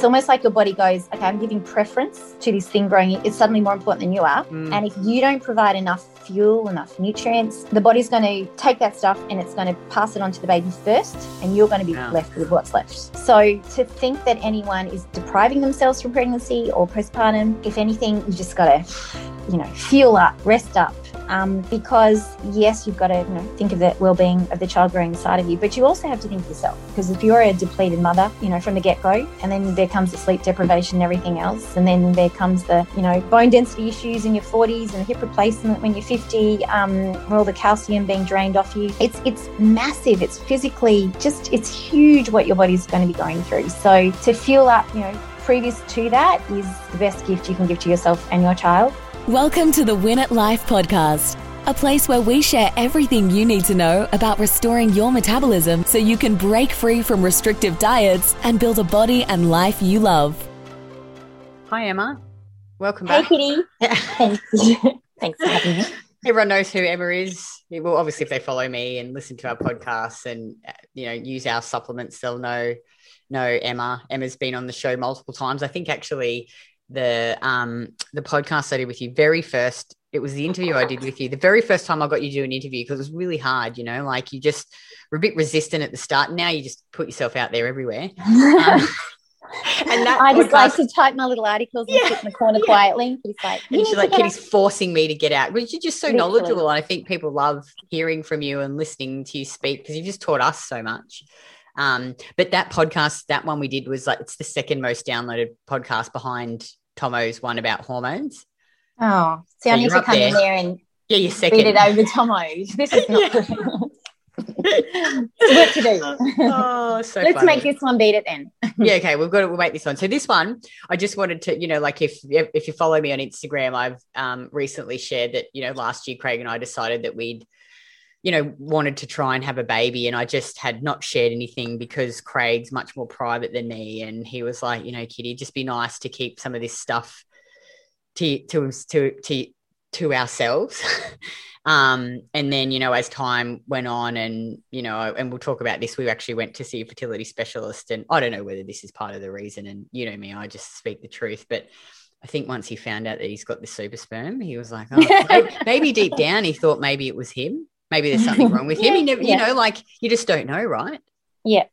it's almost like your body goes, okay, I'm giving preference to this thing growing. It's suddenly more important than you are. Mm. And if you don't provide enough fuel, enough nutrients, the body's going to take that stuff and it's going to pass it on to the baby first, and you're going to be Yeah. left with what's left. So to think that anyone is depriving themselves from pregnancy or postpartum, if anything, you just got to, you know, fuel up, rest up. Um, because yes, you've got to you know, think of the well-being of the child growing inside of you, but you also have to think of yourself. Because if you're a depleted mother, you know, from the get-go, and then there comes the sleep deprivation and everything else, and then there comes the, you know, bone density issues in your 40s and hip replacement when you're 50, um, all the calcium being drained off you. It's it's massive. It's physically just it's huge what your body's going to be going through. So to fuel up, you know, previous to that is the best gift you can give to yourself and your child. Welcome to the Win at Life podcast, a place where we share everything you need to know about restoring your metabolism so you can break free from restrictive diets and build a body and life you love. Hi, Emma. Welcome back. Hey, back. Kitty. Thanks. Thanks for having me. Everyone knows who Emma is. Well, obviously, if they follow me and listen to our podcasts and you know use our supplements, they'll know know Emma. Emma's been on the show multiple times. I think actually the um the podcast I did with you, very first, it was the interview I did with you. The very first time I got you to do an interview because it was really hard. You know, like you just were a bit resistant at the start. Now you just put yourself out there everywhere. Um, and that I just like to type my little articles and Yeah, sit in the corner yeah. quietly. He's like, And she's like, Kitty's forcing me to get out. But you're just so Literally. knowledgeable. And I think people love hearing from you and listening to you speak because you've just taught us so much. Um, but that podcast, that one we did was like, it's the second most downloaded podcast behind Tomo's one about hormones. Oh, see, So I need to come in there. there and Yeah, read second. it over Tomo's. This is not what to do. oh, so Let's funny. make this one beat it then. yeah, okay, we've got to we'll make this one. So this one, I just wanted to, you know, like if if you follow me on Instagram, I've um, recently shared that you know last year Craig and I decided that we'd, you know, wanted to try and have a baby, and I just had not shared anything because Craig's much more private than me, and he was like, you know, Kitty, just be nice to keep some of this stuff to to to to, to ourselves. Um, and then, you know, as time went on and, you know, and we'll talk about this, we actually went to see a fertility specialist and I don't know whether this is part of the reason. And you know me, I just speak the truth, but I think once he found out that he's got the super sperm, he was like, oh, maybe, maybe deep down he thought maybe it was him. Maybe there's something wrong with him. He never, you know, like you just don't know, right? Yeah.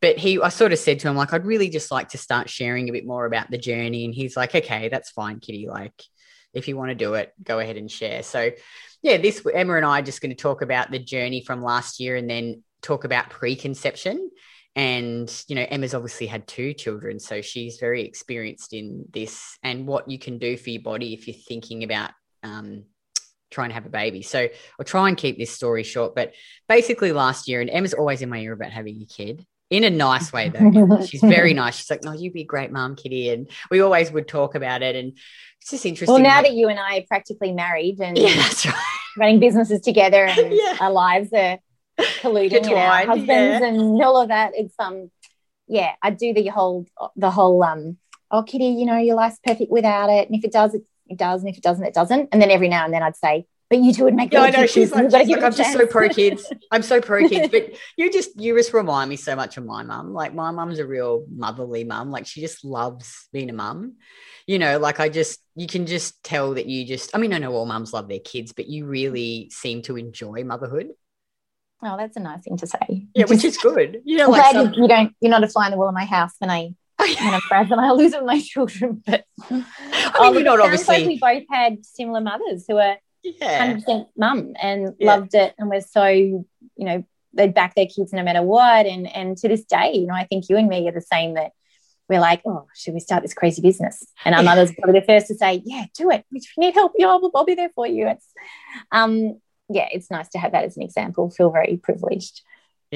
But he, I sort of said to him, like, I'd really just like to start sharing a bit more about the journey. And he's like, okay, that's fine, Kitty. Like, if you want to do it, go ahead and share. So, yeah, this Emma and I are just going to talk about the journey from last year and then talk about preconception. And, you know, Emma's obviously had two children, so she's very experienced in this and what you can do for your body if you're thinking about um, trying to have a baby. So I'll try and keep this story short. But basically, last year, and Emma's always in my ear about having a kid in a nice way, though. She's very nice. She's like, No, you'd be a great mom, Kitty. And we always would talk about it. And it's just interesting. Well, now like- that you and I are practically married and yeah, that's right. running businesses together and Yeah. our lives are colluding and our husbands yeah. and all of that, it's um yeah, I do the whole the whole um oh Kitty, you know, your life's perfect without it. And if it does, it, it does, and if it doesn't, it doesn't. And then every now and then I'd say, but you two would make Yeah, I know. cute She's like, you've got to she's like I'm just so pro kids. I'm so pro kids. But you just you just remind me so much of my mum. Like my mum's a real motherly mum. Like she just loves being a mum. You know, like I just you can just tell that you just I mean, I know all mums love their kids, but you really seem to enjoy motherhood. Oh, that's a nice thing to say. Yeah, which is good. You know, I'm like glad some, you, you don't you're not a fly in the wall of my house when I when I'm and I lose it with my children. But I mean, Oh, you're not sounds like obviously we both had similar mothers who were yeah. 100% mum and Yeah. loved it and were so you know they'd back their kids no matter what. And and to this day you know i think you and me are the same that we're like oh should we start this crazy business? And our mother's probably the first to say yeah do it. If you need help. You I'll, I'll be there for you. It's um yeah it's nice to have that as an example. Feel very privileged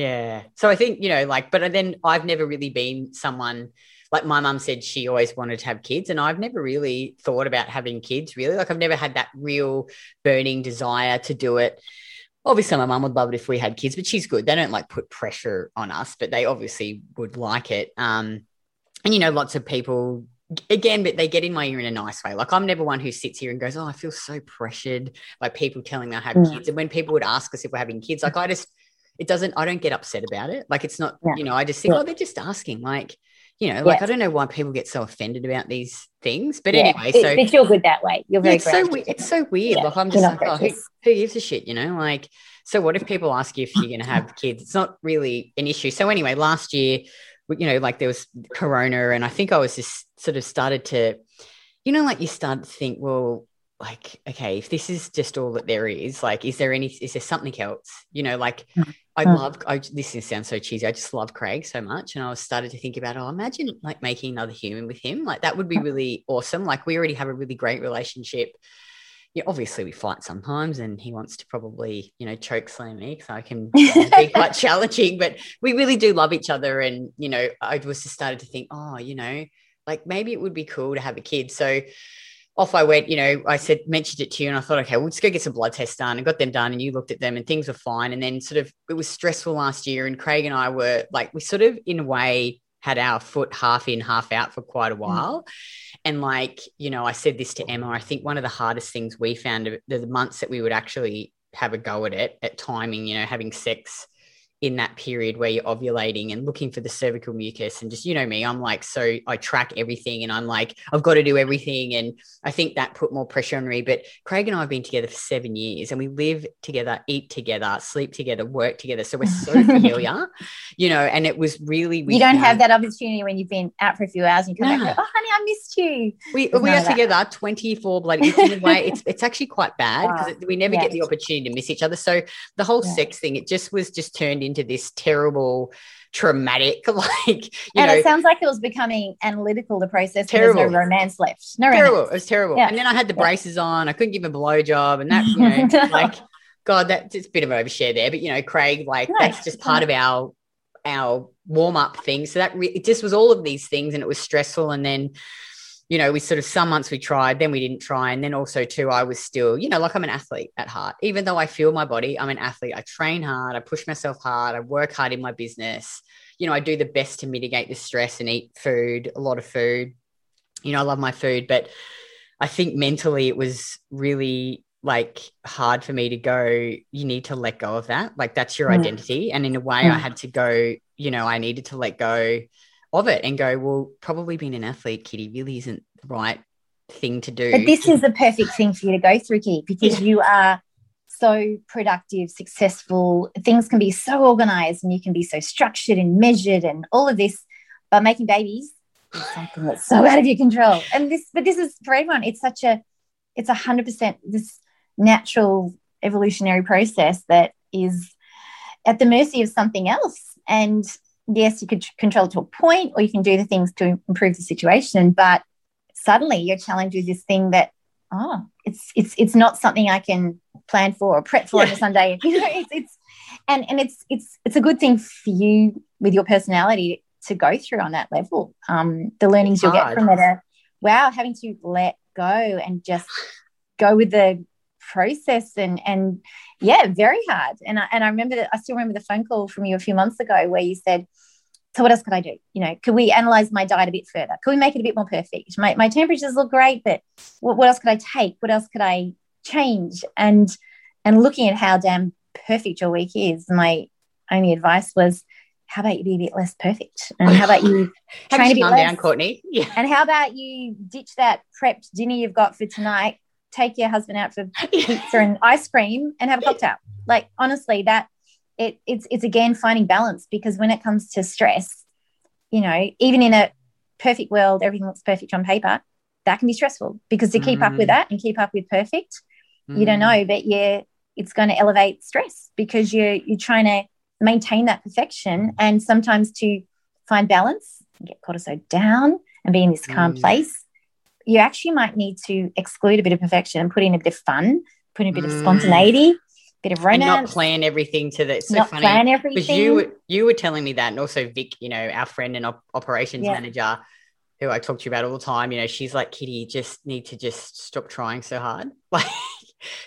Yeah. So I think, you know, like, but then I've never really been someone like my mum said she always wanted to have kids, and I've never really thought about having kids, really. Like, I've never had that real burning desire to do it. Obviously, my mum would love it if we had kids, but she's good. They don't like put pressure on us, but they obviously would like it. Um, and, you know, lots of people again, but they get in my ear in a nice way. Like I'm never one who sits here and goes, "Oh, I feel so pressured." Like people telling me I have Mm. kids, and when people would ask us if we're having kids, like I just, it doesn't. I don't get upset about it. Like it's not, Yeah. you know. I just think, Yeah. oh, they're just asking. Like you know, like I don't know why people get so offended about these things, but Yeah. anyway, so but you're good that way. You're yeah, very it's so grounded. we- it's so weird. Yeah, Like I'm just like, oh, who, who gives a shit, you know? Like, so what if people ask you if you're going to have kids? It's not really an issue. So anyway, last year, you know, like there was Corona, and I think I was just sort of started to, you know, like you start to think, well, like, okay, if this is just all that there is, like, is there any, is there something else? You know, like mm-hmm. I Mm. love, I, this sounds so cheesy. I just love Craig so much. And I was started to think about, oh, imagine like making another human with him. Like that would be really awesome. Like we already have a really great relationship. Yeah, obviously we fight sometimes and he wants to probably, you know, choke slam me because I can be quite challenging, but we really do love each other. And, you know, I was just started to think, oh, you know, like maybe it would be cool to have a kid. So off I went, you know, I said, mentioned it to you, and I thought, okay, we'll just go get some blood tests done and got them done. And you looked at them and things were fine. And then sort of it was stressful last year. And Craig and I were like, we sort of, in a way, had our foot half in, half out for quite a mm. while. And like, you know, I said this to Emma, I think one of the hardest things we found the, the months that we would actually have a go at it, at timing, you know, having sex in that period where you're ovulating and looking for the cervical mucus and just you know me i'm like so i track everything and i'm like i've got to do everything and i think that put more pressure on me but craig and i have been together for seven years and we live together eat together sleep together work together so we're so familiar you know and it was really we you don't have that opportunity when you've been out for a few hours and you come No. back. Oh, honey, I missed you. we, There's we are together 24 bloody it's a way it's it's actually quite bad because we never Yeah. get the opportunity to miss each other so the whole Yeah. sex thing it just was just turned into this terrible traumatic like you and know it sounds like it was becoming analytical, the process. Terrible. There's no romance left. No terrible. romance. It was terrible. Yeah. And then I had the Yeah. braces on. I couldn't give him a blowjob, and that you know, like, God, that's it's a bit of overshare there. But you know, Craig, like, No, that's just part of our our warm up thing. So that re- it just was all of these things, and it was stressful. And then, you know, we sort of some months we tried, then we didn't try, and then also too, I was still, you know, like I'm an athlete at heart. Even though I feel my body, I'm an athlete. I train hard. I push myself hard. I work hard in my business. You know, I do the best to mitigate the stress and eat food, a lot of food. You know, I love my food, but I think mentally it was really like hard for me to go, you need to let go of that. Like that's your Mm. identity. And in a way, I Mm. had to go, you know, I needed to let go of it and go, well, probably being an athlete, Kitty, really isn't the right thing to do. But this is the perfect thing for you to go through, Kitty, because you are so productive, successful. Things can be so organized and you can be so structured and measured and all of this. But making babies is something that's so out of your control. And this, but this is for everyone. It's such a, it's a hundred percent this natural evolutionary process that is at the mercy of something else. And yes, you could control it to a point, or you can do the things to improve the situation. But suddenly you're challenged with this thing that oh it's it's it's not something i can plan for or prep for on a sunday. You know it's it's and and it's it's it's a good thing for you with your personality to go through on that level. Um the learnings you'll get from it are wow having to let go and just go with the process and and yeah very hard and I, and I remember that I still remember the phone call from you a few months ago where you said so what else could I do? You know, could we analyze my diet a bit further? Could we make it a bit more perfect? My, my temperatures look great, but what, what else could I take? What else could I change? And and looking at how damn perfect your week is, my only advice was, how about you be a bit less perfect? And how about you train a bit calm less? down, Courtney? Yeah. And how about you ditch that prepped dinner you've got for tonight, take your husband out for pizza and ice cream and have a cocktail. Like honestly, that it it's it's again finding balance because when it comes to stress, you know, even in a perfect world, everything looks perfect on paper, that can be stressful because to keep up with Mm. that and keep up with perfect, you don't Mm. know, but yeah, it's going to elevate stress because you're you're trying to maintain that perfection and sometimes to find balance and get cortisol down and be in this calm Mm. place you actually might need to exclude a bit of perfection and put in a bit of fun put in a bit of Mm. spontaneity bit of And not plan everything to the so not funny. plan because everything you were you were telling me that, and also Vic, you know, our friend and op- operations Yeah. manager, who I talk to you about all the time. You know, she's like, Kitty, you just need to just stop trying so hard. Like,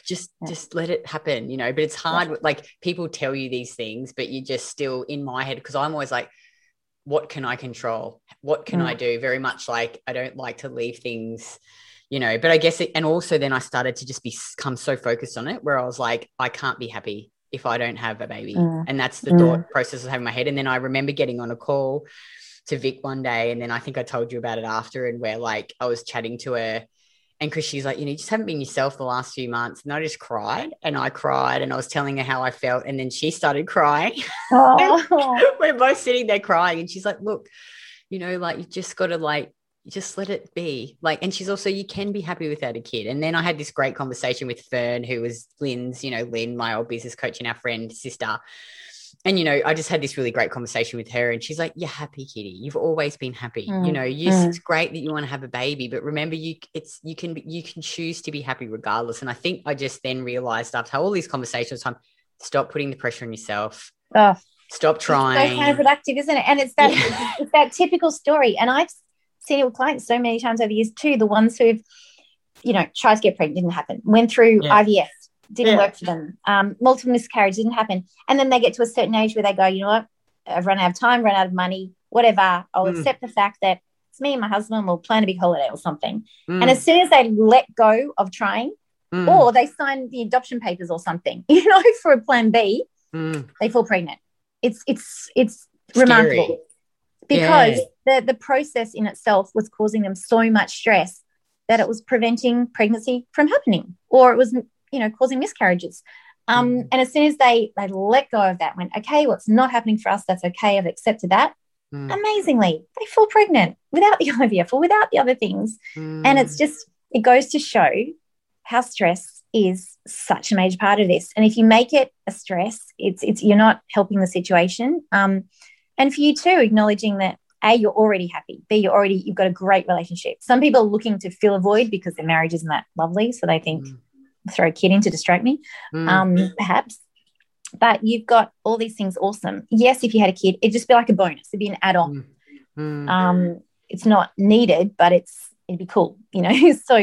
just Yeah. just let it happen. You know, but it's hard. Like people tell you these things, but you just still in my head because I'm always like. What can I control? What can Mm. I do? Very much like I don't like to leave things you know but i guess it and also then i started to just become so focused on it where i was like i can't be happy if i don't have a baby Mm. and that's the Mm. thought process i have in my head and then i remember getting on a call to Vic one day, and then I think I told you about it after, and where like I was chatting to her, and because she's like, you know, you just haven't been yourself the last few months, and I just cried, and I cried, and I was telling her how I felt, and then she started crying. Oh. We're both sitting there crying, and she's like, look, you know, like you just got to like just let it be like and she's also you can be happy without a kid and then i had this great conversation with fern who was lynn's you know lynn my old business coach and our friend sister and you know i just had this really great conversation with her and she's like you're happy kitty you've always been happy mm. you know you, mm. it's great that you want to have a baby but remember you it's you can you can choose to be happy regardless and i think i just then realized after all these conversations time stop putting the pressure on yourself oh, stop trying it's so counterproductive isn't it and it's that yeah. it's that typical story and i've seen it with clients so many times over the years too. The ones who've, you know, tried to get pregnant, didn't happen. Went through yeah. IVF, didn't yeah. work for them. Um, multiple miscarriage didn't happen. And then they get to a certain age where they go, you know what, I've run out of time, run out of money, whatever. I'll mm. accept the fact that it's me and my husband, we'll plan a big holiday or something. Mm. And as soon as they let go of trying, mm. or they sign the adoption papers or something, you know, for a plan B, mm. they fall pregnant. It's it's it's Scary. remarkable because yeah. the, the process in itself was causing them so much stress that it was preventing pregnancy from happening or it was you know causing miscarriages um, mm. and as soon as they they let go of that went okay what's not happening for us that's okay i've accepted that mm. amazingly they fall pregnant without the ivf or without the other things mm. and it's just it goes to show how stress is such a major part of this and if you make it a stress it's it's you're not helping the situation um, and for you too, acknowledging that A, you're already happy. B, you're already, you've got a great relationship. Some people are looking to fill a void because their marriage isn't that lovely. So they think, mm. Throw a kid in to distract me, mm. um, perhaps. But you've got all these things awesome. Yes, if you had a kid, it'd just be like a bonus. It'd be an add-on. Mm. mm. Um, it's not needed, but it's it'd be cool, you know. so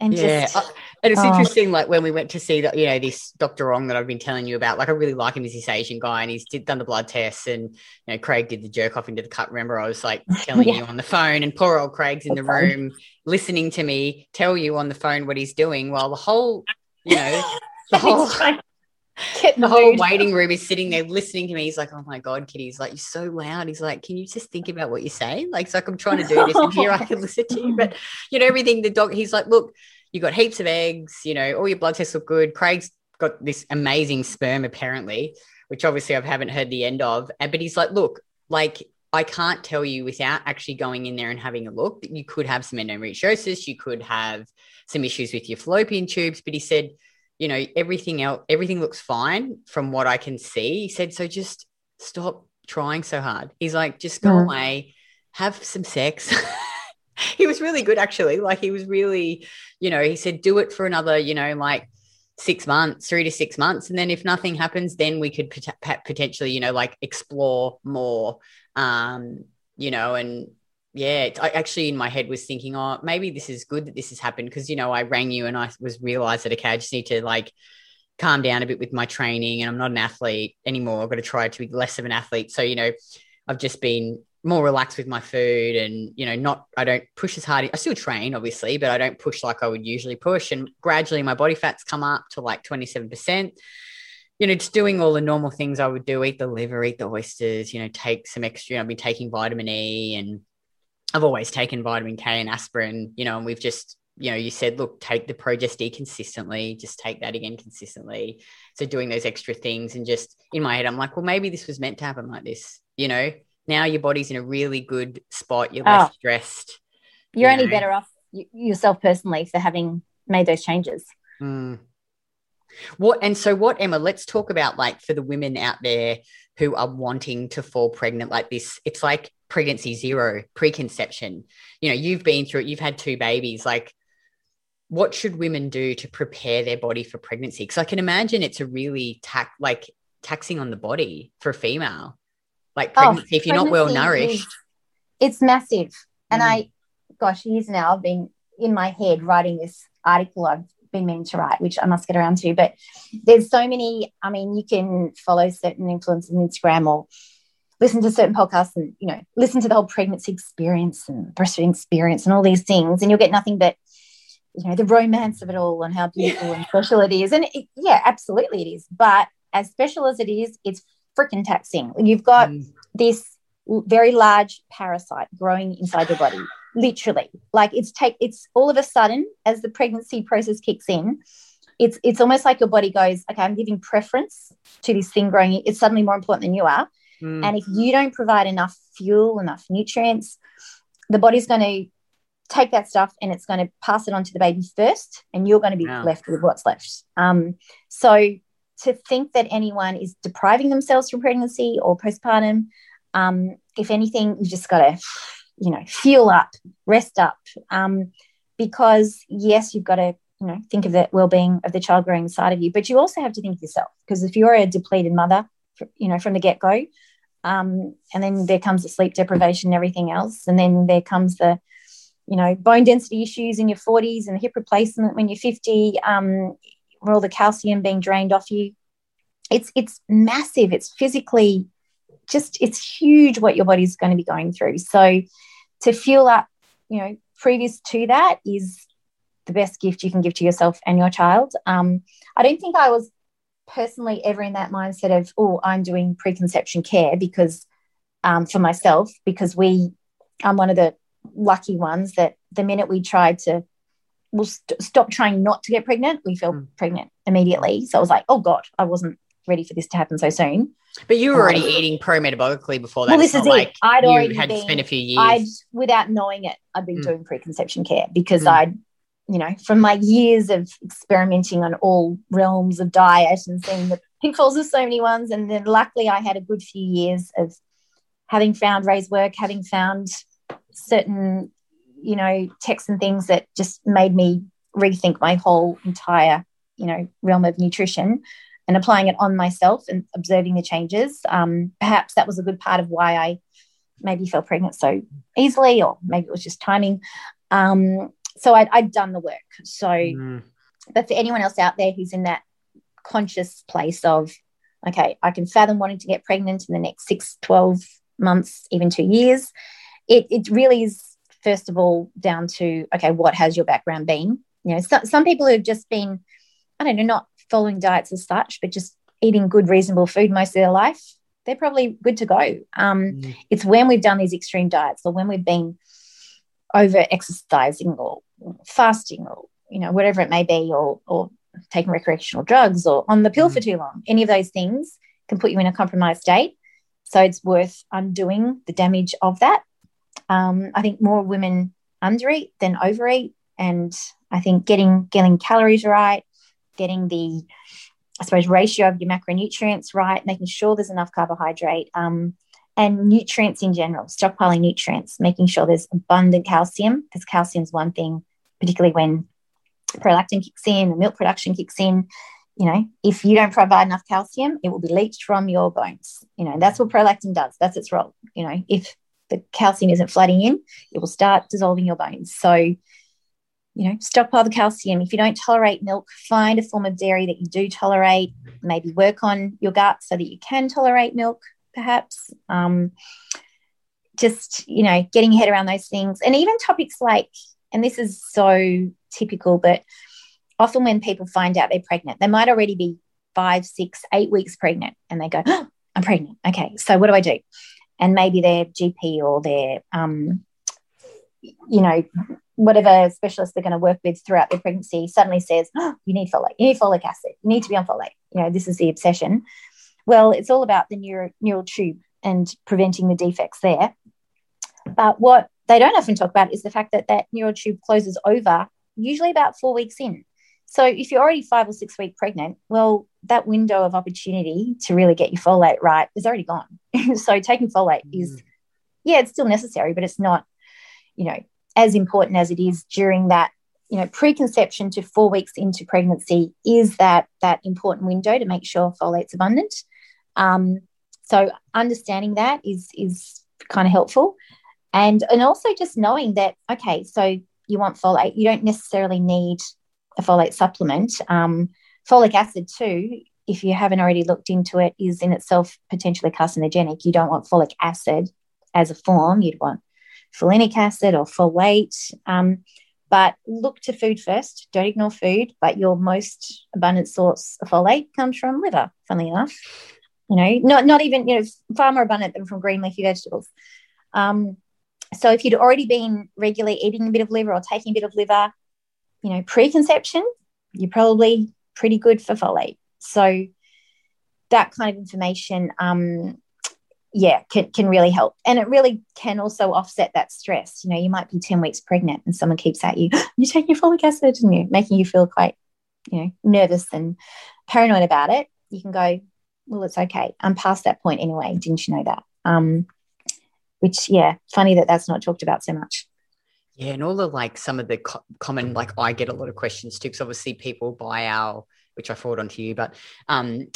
and yeah. just uh, and it's oh. interesting like when we went to see that you know this dr ong that i've been telling you about like i really like him as this asian guy and he's did, done the blood tests and you know craig did the jerk off into the cut remember i was like telling yeah. you on the phone and poor old craig's in the room listening to me tell you on the phone what he's doing while the whole you know the whole the whole waiting room is sitting there listening to me. He's like, "Oh my god, Kitty!" He's like, "You're so loud." He's like, "Can you just think about what you say?" Like, it's like I'm trying to do this, and here I can listen to you. But you know, everything the dog. He's like, "Look, you got heaps of eggs. You know, all your blood tests look good. Craig's got this amazing sperm apparently, which obviously I haven't heard the end of. And but he's like, look, like I can't tell you without actually going in there and having a look that you could have some endometriosis, you could have some issues with your fallopian tubes. But he said you know, everything else, everything looks fine from what I can see. He said, so just stop trying so hard. He's like, just go mm. away, have some sex. he was really good, actually. Like, he was really, you know, he said, do it for another, you know, like six months, three to six months. And then if nothing happens, then we could pot- potentially, you know, like explore more, um, you know, and yeah, I actually in my head was thinking, oh, maybe this is good that this has happened because you know I rang you and I was realized that okay, I just need to like calm down a bit with my training and I'm not an athlete anymore. I've got to try to be less of an athlete. So you know, I've just been more relaxed with my food and you know not I don't push as hard. I still train obviously, but I don't push like I would usually push. And gradually my body fat's come up to like 27 percent you know, just doing all the normal things I would do, eat the liver, eat the oysters, you know, take some extra, I've been taking vitamin E and I've always taken vitamin K and aspirin, you know, and we've just, you know, you said, look, take the Progest E consistently, just take that again consistently. So doing those extra things and just in my head, I'm like, well, maybe this was meant to happen like this, you know. Now your body's in a really good spot. You're less oh, stressed. You're you only know. better off yourself personally for having made those changes. Mm. What and so what, Emma? Let's talk about like for the women out there who are wanting to fall pregnant like this. It's like pregnancy zero, preconception. You know, you've been through it, you've had two babies. Like, what should women do to prepare their body for pregnancy? Because I can imagine it's a really tax like taxing on the body for a female. Like oh, pregnancy, oh, if you're not well nourished. It's massive. And mm. I, gosh, years now I've been in my head writing this article I've been meaning to write, which I must get around to. But there's so many, I mean, you can follow certain influencers on Instagram or listen to certain podcasts and you know listen to the whole pregnancy experience and breastfeeding experience and all these things and you'll get nothing but you know the romance of it all and how beautiful yeah. and special it is and it, yeah absolutely it is but as special as it is it's freaking taxing. You've got mm. this very large parasite growing inside your body literally. Like it's take it's all of a sudden as the pregnancy process kicks in it's it's almost like your body goes okay i'm giving preference to this thing growing. It's suddenly more important than you are. Mm. and if you don't provide enough fuel enough nutrients the body's going to take that stuff and it's going to pass it on to the baby first and you're going to be left with what's left. Um, so to think that anyone is depriving themselves from pregnancy or postpartum um, if anything you just got to you know fuel up rest up um, because yes you've got to you know think of the well-being of the child growing inside of you but you also have to think of yourself because if you're a depleted mother you know from the get-go um, and then there comes the sleep deprivation and everything else and then there comes the you know bone density issues in your 40s and hip replacement when you're 50 um, all the calcium being drained off you it's it's massive. It's physically just it's huge what your body's going to be going through. So to fuel up, you know previous to that is the best gift you can give to yourself and your child. Um, i don't think i was personally ever in that mindset of oh i'm doing preconception care because um, for myself because we i'm one of the lucky ones that the minute we tried to we'll st- stop trying not to get pregnant we fell mm. pregnant immediately so i was like oh god i wasn't ready for this to happen so soon but you were already um, eating pro-metabolically before that. Well, this is like it. I'd already had been, to spend a few years. I'd, without knowing it, I'd been mm. doing preconception care because mm. I'd, you know, from my years of experimenting on all realms of diet and seeing the pitfalls of so many ones. And then luckily I had a good few years of having found Ray's work, having found certain, you know, texts and things that just made me rethink my whole entire, you know, realm of nutrition and applying it on myself and observing the changes. Um, perhaps that was a good part of why I maybe fell pregnant so easily, or maybe it was just timing. Um, so I'd, I'd, done the work. So, mm. but for anyone else out there who's in that conscious place of, okay, I can fathom wanting to get pregnant in the next six, 12 months, even two years, it, it really is, first of all, down to, okay, what has your background been? You know, so, some people have just been, I don't know, not following diets as such, but just eating good, reasonable food most of their life, they're probably good to go. Um, mm. It's when we've done these extreme diets or when we've been over exercising or fasting or you know whatever it may be or or taking recreational drugs or on the pill mm. for too long any of those things can put you in a compromised state so it's worth undoing the damage of that um, i think more women undereat than overeat and i think getting getting calories right getting the, I suppose, ratio of your macronutrients right, making sure there's enough carbohydrate, um, and nutrients in general, stockpiling nutrients, making sure there's abundant calcium, because calcium is one thing, particularly when prolactin kicks in, the milk production kicks in. You know, if you don't provide enough calcium, it will be leached from your bones. You know, that's what prolactin does. That's its role. You know, if the calcium isn't flooding in, it will start dissolving your bones. So you know, stockpile the calcium. If you don't tolerate milk, find a form of dairy that you do tolerate. Maybe work on your gut so that you can tolerate milk, perhaps. Um, just, you know, getting your head around those things. And even topics like, and this is so typical, but often when people find out they're pregnant, they might already be five, six, eight weeks pregnant and they go, oh, I'm pregnant. Okay, so what do I do? And maybe their GP or their, um, you know, whatever specialist they're going to work with throughout their pregnancy suddenly says, oh, you need folate, you need folic acid, you need to be on folate. You know, this is the obsession. Well, it's all about the neural, neural tube and preventing the defects there. But what they don't often talk about is the fact that that neural tube closes over usually about four weeks in. So if you're already five or six weeks pregnant, well, that window of opportunity to really get your folate right is already gone. so taking folate mm. is, yeah, it's still necessary, but it's not, you know, as important as it is during that you know preconception to four weeks into pregnancy is that that important window to make sure folate's abundant um, so understanding that is is kind of helpful and and also just knowing that okay so you want folate you don't necessarily need a folate supplement um, folic acid too if you haven't already looked into it is in itself potentially carcinogenic you don't want folic acid as a form you'd want folinic acid or folate. Um, but look to food first. Don't ignore food. But your most abundant source of folate comes from liver, funnily enough. You know, not not even you know far more abundant than from green leafy vegetables. Um, so if you'd already been regularly eating a bit of liver or taking a bit of liver, you know, preconception, you're probably pretty good for folate. So that kind of information, um, yeah, can, can really help. And it really can also offset that stress. You know, you might be 10 weeks pregnant and someone keeps at you, you're taking folic acid and you making you feel quite, you know, nervous and paranoid about it. You can go, well, it's okay. I'm past that point anyway. Didn't you know that? Um, which, yeah, funny that that's not talked about so much. Yeah, and all the like some of the co- common like I get a lot of questions too because obviously people buy our which I forward onto you, but um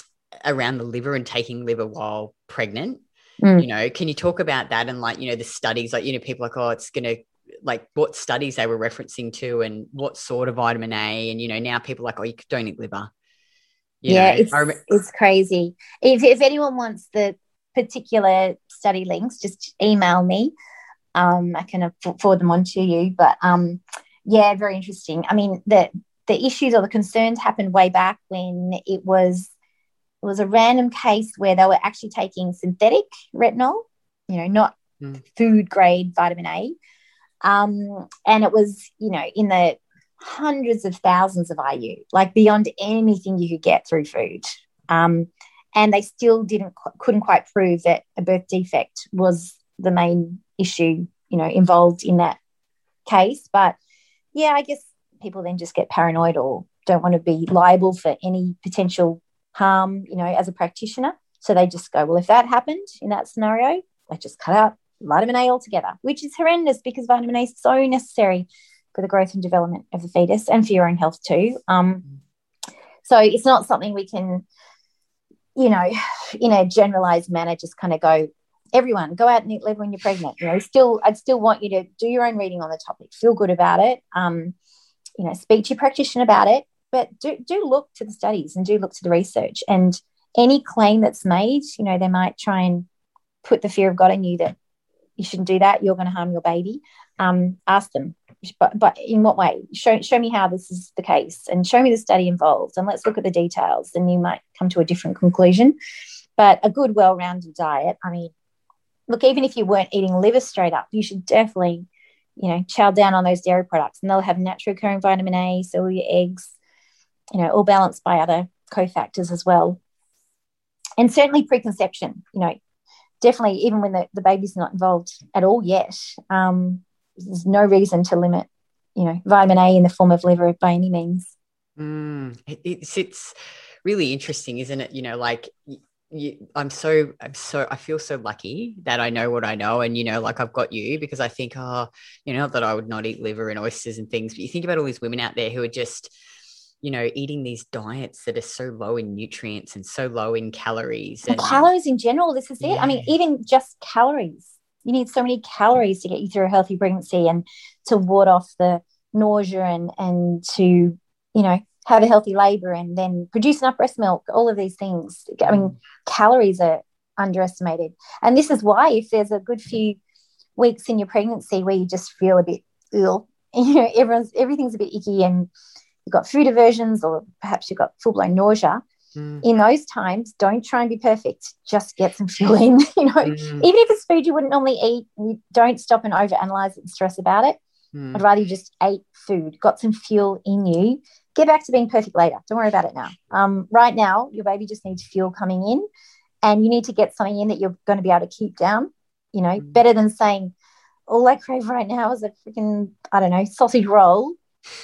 around the liver and taking liver while pregnant. Mm. You know, can you talk about that and like you know the studies like you know people like oh it's gonna like what studies they were referencing to and what sort of vitamin A and you know now people like oh you don't eat liver. You yeah, know, it's rem- it's crazy. If if anyone wants the particular study links, just email me um, I can forward them on to you. But um, yeah, very interesting. I mean, the the issues or the concerns happened way back when it was it was a random case where they were actually taking synthetic retinol, you know, not mm. food grade vitamin A. Um, and it was, you know, in the hundreds of thousands of IU, like beyond anything you could get through food. Um, and they still didn't couldn't quite prove that a birth defect was the main issue, you know, involved in that case. But yeah, I guess people then just get paranoid or don't want to be liable for any potential harm, you know, as a practitioner. So they just go, well, if that happened in that scenario, let's just cut out vitamin A altogether, which is horrendous because vitamin A is so necessary for the growth and development of the fetus and for your own health too. Um, so it's not something we can, you know, in a generalized manner, just kind of go, everyone go out and eat liver when you're pregnant you know still i'd still want you to do your own reading on the topic feel good about it um, you know speak to your practitioner about it but do, do look to the studies and do look to the research. And any claim that's made you know they might try and put the fear of god in you that you shouldn't do that you're going to harm your baby um, ask them. But, but in what way? Show, show me how this is the case and show me the study involved and let's look at the details and you might come to a different conclusion. But a good well-rounded diet i mean look, even if you weren't eating liver straight up, you should definitely, you know, chow down on those dairy products and they'll have naturally occurring vitamin A, so all your eggs, you know, all balanced by other cofactors as well. And certainly preconception, you know, definitely even when the, the baby's not involved at all yet, um, there's no reason to limit, you know, vitamin A in the form of liver by any means. Mm, it's, it's really interesting, isn't it? You know, like you, I'm so I'm so I feel so lucky that I know what I know, and you know, like I've got you because I think, oh, you know, that I would not eat liver and oysters and things. But you think about all these women out there who are just, you know, eating these diets that are so low in nutrients and so low in calories. And, calories in general, this is yeah. it. I mean, even just calories. You need so many calories to get you through a healthy pregnancy and to ward off the nausea and and to you know have a healthy labor and then produce enough breast milk, all of these things. I mean, mm. calories are underestimated. And this is why, if there's a good few weeks in your pregnancy where you just feel a bit ill, you know, everyone's everything's a bit icky and you've got food aversions or perhaps you've got full blown nausea. Mm. In those times, don't try and be perfect. Just get some fuel in. You know, mm. even if it's food you wouldn't normally eat, you don't stop and overanalyze it and stress about it. Mm. I'd rather you just ate food, got some fuel in you, get back to being perfect later. Don't worry about it now. Um, right now, your baby just needs fuel coming in, and you need to get something in that you're going to be able to keep down. You know, mm. better than saying, all I crave right now is a freaking, I don't know, sausage roll.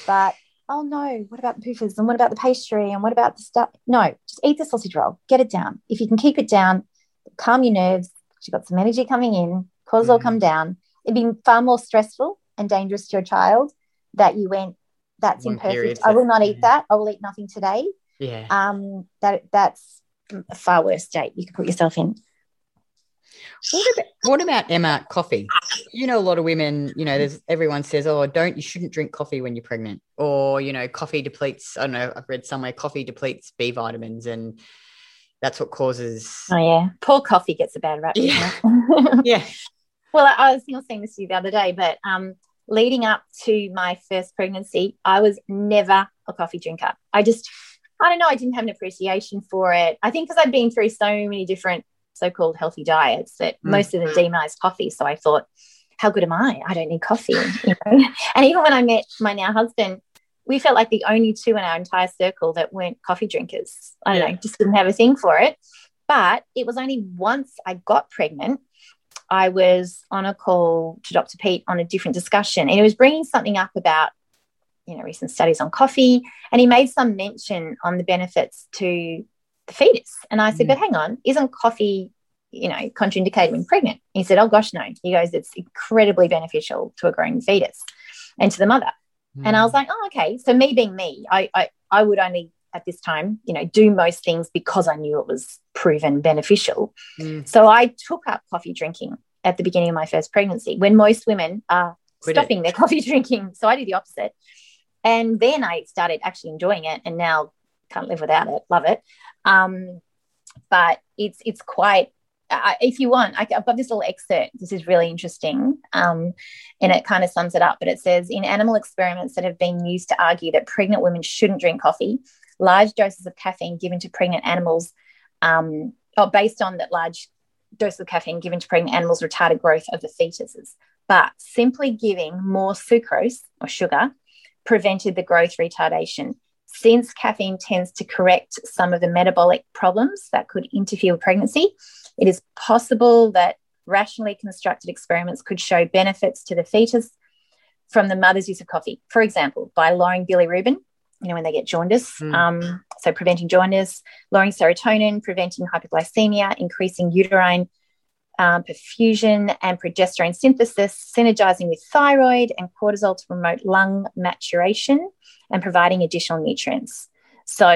But oh no, what about the PUFAs? And what about the pastry? And what about the stuff? No, just eat the sausage roll. Get it down. If you can keep it down, calm your nerves. You've got some energy coming in, cortisol mm. come down. It'd be far more stressful and dangerous to your child that you went that's One imperfect. I will not eat that. I will eat nothing today. Yeah. Um, that that's a far worse state you could put yourself in. What about, what about Emma coffee? You know, a lot of women, you know, there's everyone says, oh, don't you shouldn't drink coffee when you're pregnant, or you know, coffee depletes. I don't know. I've read somewhere coffee depletes B vitamins, and that's what causes. Oh yeah, poor coffee gets a bad rap. Yeah. yeah. Well, I was saying this to you the other day, but um, leading up to my first pregnancy, I was never a coffee drinker. I just I don't know. I didn't have an appreciation for it. I think because I'd been through so many different so-called healthy diets that mm. most of them demonized coffee. So I thought, how good am I? I don't need coffee. You know? and even when I met my now husband, we felt like the only two in our entire circle that weren't coffee drinkers. I don't yeah. know, just didn't have a thing for it. But it was only once I got pregnant, I was on a call to Dr. Peat on a different discussion, and he was bringing something up about you know recent studies on coffee, and he made some mention on the benefits to the fetus. And I said, mm. but hang on, isn't coffee you know contraindicated when pregnant? He said, oh gosh, no. He goes, it's incredibly beneficial to a growing fetus and to the mother. Mm. And I was hmm. like, oh, okay. So me being me, I, I I would only at this time, you know, do most things because I knew it was proven beneficial. Mm. So I took up coffee drinking at the beginning of my first pregnancy when most women are Quit stopping it. their coffee drinking. So I did the opposite. And then I started actually enjoying it and now can't live without it. Love it. Um, but it's it's quite uh, if you want, I, have got this little excerpt. This is really interesting. Um, and it kind of sums it up. But it says in animal experiments that have been used to argue that pregnant women shouldn't drink coffee, large doses of caffeine given to pregnant animals, um, or based on that large dose of caffeine given to pregnant animals retarded growth of the fetuses. But simply giving more sucrose or sugar prevented the growth retardation. Since caffeine tends to correct some of the metabolic problems that could interfere with pregnancy, it is possible that rationally constructed experiments could show benefits to the fetus from the mother's use of coffee. For example, by lowering bilirubin, you know, when they get jaundice, mm. um, so preventing jaundice, lowering serotonin, preventing hypoglycemia, increasing uterine um, perfusion and progesterone synthesis, synergizing with thyroid and cortisol to promote lung maturation and providing additional nutrients. So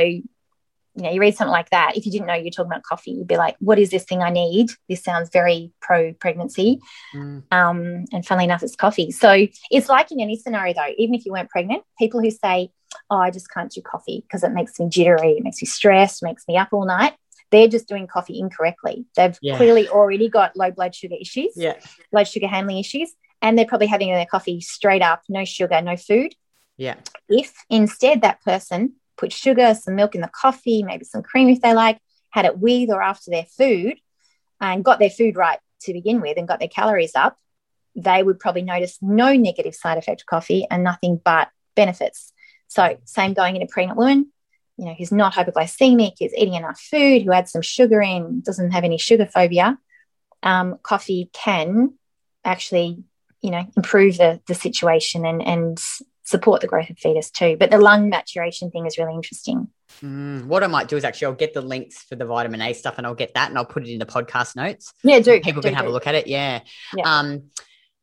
you know, you read something like that. If you didn't know you're talking about coffee, you'd be like, what is this thing I need? This sounds very pro pregnancy. Mm. Um, and funnily enough, it's coffee. So it's like in any scenario, though, even if you weren't pregnant, people who say, oh, I just can't do coffee because it makes me jittery, it makes me stressed, makes me up all night. They're just doing coffee incorrectly. They've yeah. clearly already got low blood sugar issues, yeah. blood sugar handling issues, and they're probably having their coffee straight up, no sugar, no food. Yeah. If instead that person put sugar, some milk in the coffee, maybe some cream if they like, had it with or after their food, and got their food right to begin with and got their calories up, they would probably notice no negative side effect of coffee and nothing but benefits. So, same going in a pregnant woman, you know, who's not hypoglycemic, is eating enough food, who adds some sugar in, doesn't have any sugar phobia, um, coffee can actually, you know, improve the, the situation and, and support the growth of fetus too. But the lung maturation thing is really interesting. Mm, what I might do is actually I'll get the links for the vitamin A stuff and I'll get that and I'll put it in the podcast notes. Yeah, do people do, can have a look at it. Yeah. yeah. Um,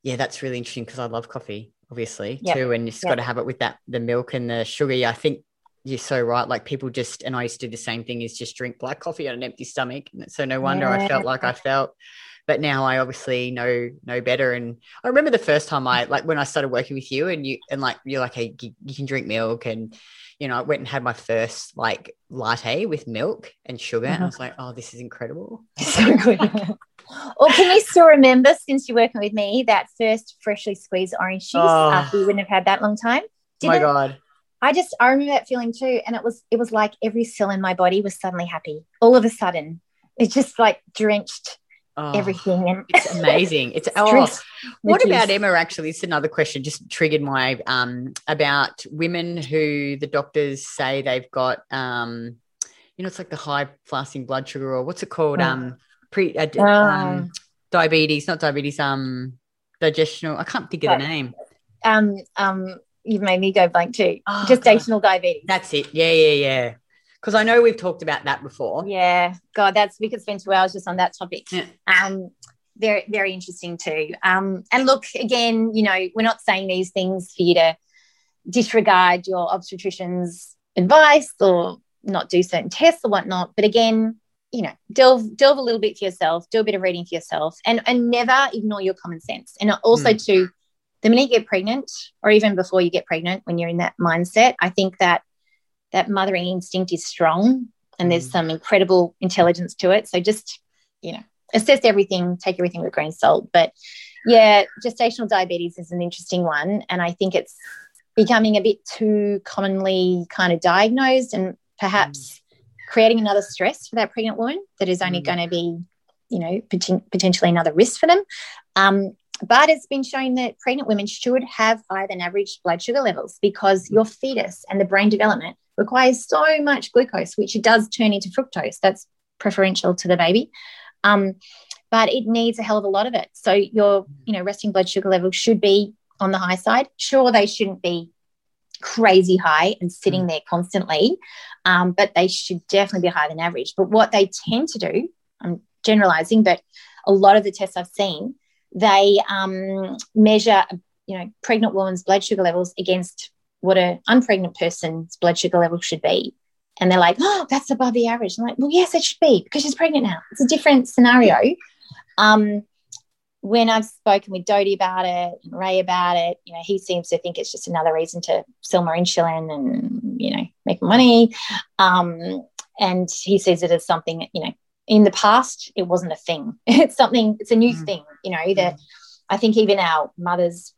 yeah, that's really interesting because I love coffee, obviously, yep. too. And you just yep. got to have it with that the milk and the sugar. I think you're so right. Like people just and I used to do the same thing is just drink black coffee on an empty stomach. So no wonder yeah. I felt like I felt but now I obviously know know better. And I remember the first time I like when I started working with you, and you and like you're like, hey, you, you can drink milk, and you know, I went and had my first like latte with milk and sugar, mm-hmm. and I was like, oh, this is incredible. So good. or can you still remember, since you're working with me, that first freshly squeezed orange juice oh. after you wouldn't have had that long time? Did my God. I just I remember that feeling too, and it was it was like every cell in my body was suddenly happy. All of a sudden, it just like drenched oh, everything. And it's amazing. It's oh, what about Emma? Actually, it's another question. Just triggered my um about women who the doctors say they've got um, you know, it's like the high fasting blood sugar or what's it called? Oh. Um, pre uh, um, um, diabetes, not diabetes. Um, digestional. I can't think of the name. Um, um, you've made me go blank too. Oh, Gestational God. diabetes. That's it. Yeah, yeah, yeah because I know we've talked about that before. Yeah, God, that's we could spend two hours just on that topic. Yeah. Um, very, very interesting too. Um, and look, again, you know, we're not saying these things for you to disregard your obstetrician's advice or not do certain tests or whatnot. But again, you know, delve delve a little bit for yourself, do a bit of reading for yourself, and and never ignore your common sense. And also mm. to the minute you get pregnant, or even before you get pregnant, when you're in that mindset, I think that that mothering instinct is strong and there's mm. some incredible intelligence to it. So just, you know, assess everything, take everything with a grain of salt. But yeah, gestational diabetes is an interesting one. And I think it's becoming a bit too commonly kind of diagnosed and perhaps creating another stress for that pregnant woman that is only mm. going to be, you know, pot- potentially another risk for them. Um, but it's been shown that pregnant women should have higher than average blood sugar levels because your fetus and the brain development requires so much glucose, which it does turn into fructose. That's preferential to the baby. Um, but it needs a hell of a lot of it. So your, you know, resting blood sugar level should be on the high side. Sure, they shouldn't be crazy high and sitting mm. there constantly, um, but they should definitely be higher than average. But what they tend to do, I'm generalizing, but a lot of the tests I've seen, they um, measure, you know, pregnant woman's blood sugar levels against what an unpregnant person's blood sugar level should be. And they're like, oh, that's above the average. I'm like, well, yes, it should be because she's pregnant now. It's a different scenario. Um, when I've spoken with Dodie about it and Ray about it, you know, he seems to think it's just another reason to sell more insulin and, you know, make money. Um, and he sees it as something, you know, in the past, it wasn't a thing. It's something, it's a new mm. thing, you know, that I think even our mothers,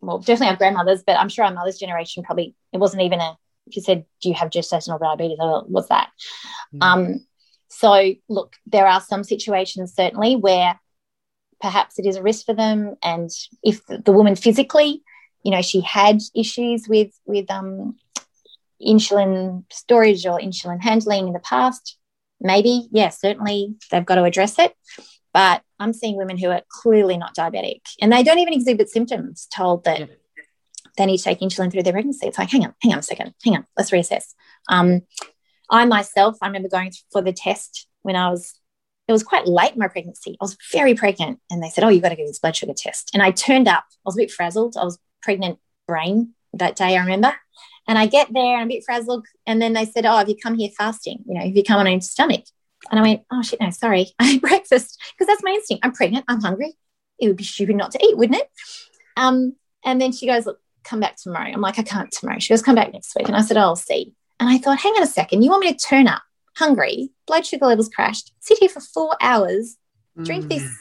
well, definitely our grandmothers, but I'm sure our mother's generation probably, it wasn't even a, if you said, do you have gestational diabetes? What's that? Mm. Um, so, look, there are some situations certainly where perhaps it is a risk for them. And if the woman physically, you know, she had issues with with um, insulin storage or insulin handling in the past, maybe, yeah, certainly they've got to address it. But I'm seeing women who are clearly not diabetic and they don't even exhibit symptoms told that yeah. they need to take insulin through their pregnancy. It's like, hang on, hang on a second, hang on, let's reassess. Um, I myself, I remember going for the test when I was, it was quite late in my pregnancy. I was very pregnant. And they said, Oh, you've got to get this blood sugar test. And I turned up, I was a bit frazzled. I was pregnant brain that day, I remember. And I get there and I'm a bit frazzled. And then they said, Oh, have you come here fasting? You know, have you come on an empty stomach? And I went, Oh, shit, no, sorry. I had breakfast because that's my instinct. I'm pregnant. I'm hungry. It would be stupid not to eat, wouldn't it? Um, and then she goes, Look, come back tomorrow. I'm like, I can't tomorrow. She goes, Come back next week. And I said, oh, I'll see. And I thought, hang on a second, you want me to turn up hungry, blood sugar levels crashed, sit here for four hours, drink mm. this.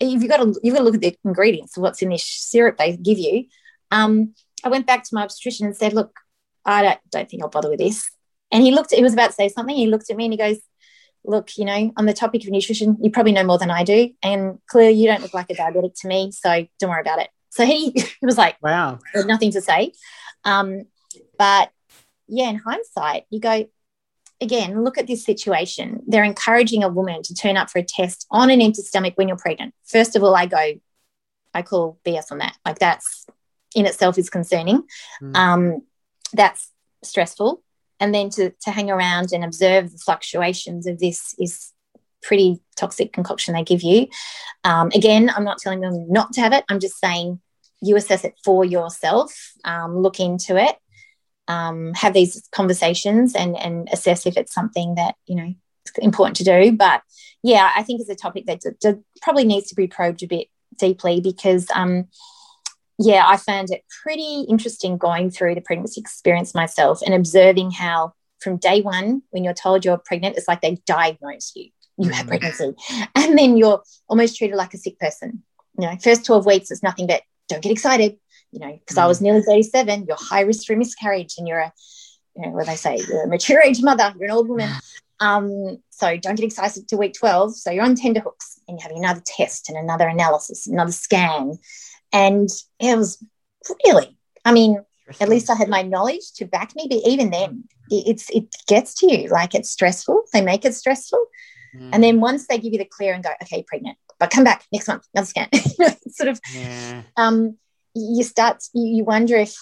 You've got to you've got to look at the ingredients of what's in this syrup they give you. Um, I went back to my obstetrician and said, look, I don't, don't think I'll bother with this. And he looked, he was about to say something. He looked at me and he goes, look, you know, on the topic of nutrition, you probably know more than I do. And clearly you don't look like a diabetic to me. So don't worry about it. So he, he was like, wow, nothing to say. Um, but yeah, in hindsight, you go, again, look at this situation. They're encouraging a woman to turn up for a test on an empty stomach when you're pregnant. First of all, I go, I call BS on that. Like that's in itself is concerning. Mm. Um, that's stressful. And then to, to hang around and observe the fluctuations of this is pretty toxic concoction they give you. Um, again, I'm not telling them not to have it. I'm just saying you assess it for yourself, um, look into it, um, have these conversations and and assess if it's something that you know is important to do. But yeah, I think it's a topic that d- d- probably needs to be probed a bit deeply because um, yeah, I found it pretty interesting going through the pregnancy experience myself and observing how from day one when you're told you're pregnant, it's like they diagnose you. You have mm. pregnancy, and then you're almost treated like a sick person. You know, first 12 weeks it's nothing but don't get excited, you know, because mm. I was nearly 37, you're high risk for miscarriage and you're a, you know, what they say, you're a mature age mother, you're an old woman. Um, so don't get excited to week 12. So you're on tender hooks and you're having another test and another analysis, another scan. And it was really, I mean, at least I had my knowledge to back me. But even then, it's it gets to you. Like it's stressful. They make it stressful. Mm. And then once they give you the clear and go, okay, pregnant, but come back next month, another scan. sort of yeah. um, you start you wonder if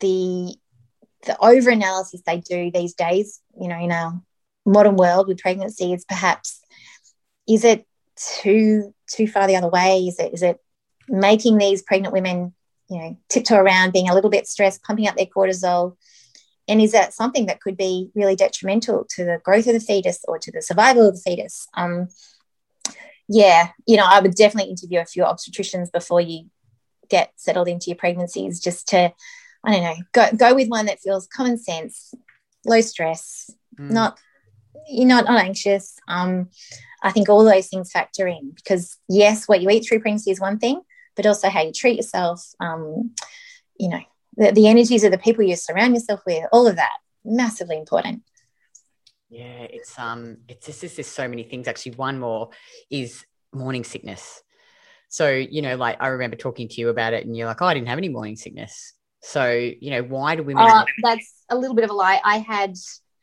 the the over analysis they do these days you know in our modern world with pregnancy is perhaps is it too too far the other way? Is it is it making these pregnant women you know tiptoe around being a little bit stressed pumping up their cortisol? And is that something that could be really detrimental to the growth of the fetus or to the survival of the fetus? Um, yeah you know i would definitely interview a few obstetricians before you get settled into your pregnancies just to i don't know go, go with one that feels common sense low stress mm. not you're not, not anxious um, i think all those things factor in because yes what you eat through pregnancy is one thing but also how you treat yourself um, you know the, the energies of the people you surround yourself with all of that massively important Yeah, it's um, it's just there's so many things. Actually, one more is morning sickness. So you know, like I remember talking to you about it, and you're like, "Oh, I didn't have any morning sickness." So you know, why do women? Uh, that's a little bit of a lie. I had,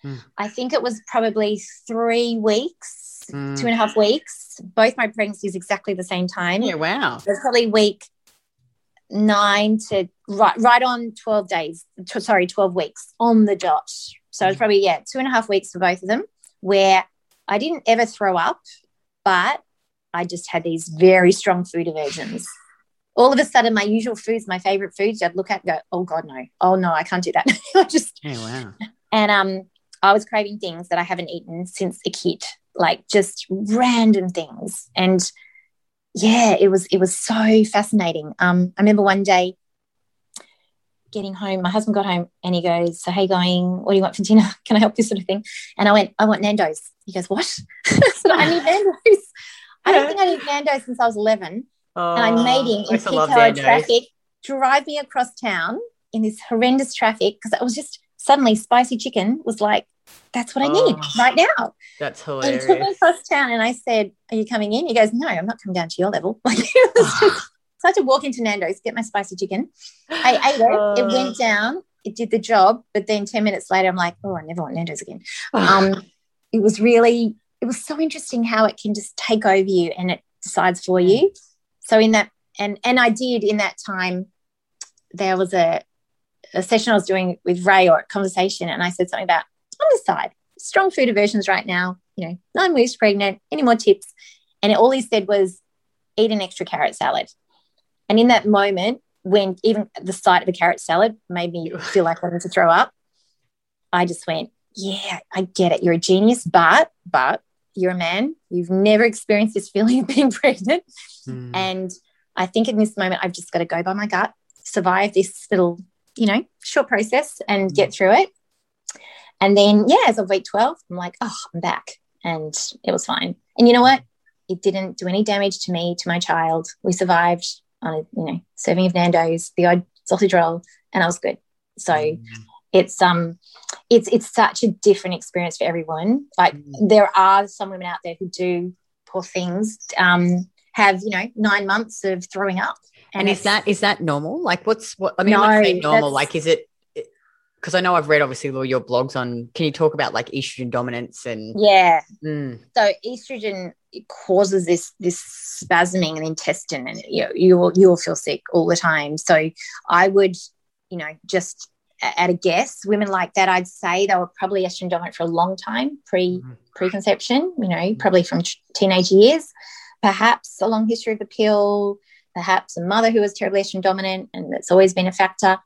mm. I think it was probably three weeks, mm. two and a half weeks. Both my pregnancies exactly the same time. Yeah, wow. It was probably week nine to right right on 12 days t- sorry 12 weeks on the dot so it's probably yeah two and a half weeks for both of them where i didn't ever throw up but i just had these very strong food aversions all of a sudden my usual foods my favorite foods i'd look at go oh god no oh no i can't do that i just oh, wow and um i was craving things that i haven't eaten since a kid like just random things and yeah, it was it was so fascinating. Um, I remember one day getting home, my husband got home and he goes, So hey going, what do you want for dinner? Can I help you sort of thing? And I went, I want Nando's. He goes, What? I said, I need Nando's. I don't think I need Nando's since I was 11. Oh, and I made him in peak traffic drive me across town in this horrendous traffic because it was just suddenly spicy chicken was like that's what I need oh, right now. That's hilarious. And he took me across town and I said, Are you coming in? He goes, No, I'm not coming down to your level. Like it was just so I had to walk into Nando's, get my spicy chicken. I ate it, it went down, it did the job, but then 10 minutes later, I'm like, Oh, I never want Nando's again. um, it was really, it was so interesting how it can just take over you and it decides for you. So in that, and and I did in that time, there was a a session I was doing with Ray or a conversation, and I said something about on the side, strong food aversions right now, you know, nine weeks pregnant, any more tips? And all he said was, eat an extra carrot salad. And in that moment, when even the sight of a carrot salad made me feel like I wanted to throw up, I just went, yeah, I get it. You're a genius, but, but you're a man. You've never experienced this feeling of being pregnant. Mm. And I think in this moment, I've just got to go by my gut, survive this little, you know, short process and mm. get hmm. through it. And then, yeah, as of week 12, I'm like, oh, I'm back. And it was fine. And you know what? It didn't do any damage to me, to my child. We survived on a, you know, serving of Nando's, the odd sausage roll, and I was good. So mm. It's um it's it's such a different experience for everyone. Like mm. there are some women out there who do poor things, um, have, you know, nine months of throwing up. And, and is that is that normal? Like what's what I mean, no, say normal, like is it because I know I've read obviously all your blogs on. Can you talk about like estrogen dominance and yeah? Mm. So estrogen causes this this spasming in the intestine, and you know, you will you will feel sick all the time. So I would, you know, just at a guess, women like that, I'd say they were probably estrogen dominant for a long time pre mm. preconception. You know, mm. probably from teenage years, perhaps a long history of the pill, perhaps a mother who was terribly estrogen dominant, and that's always been a factor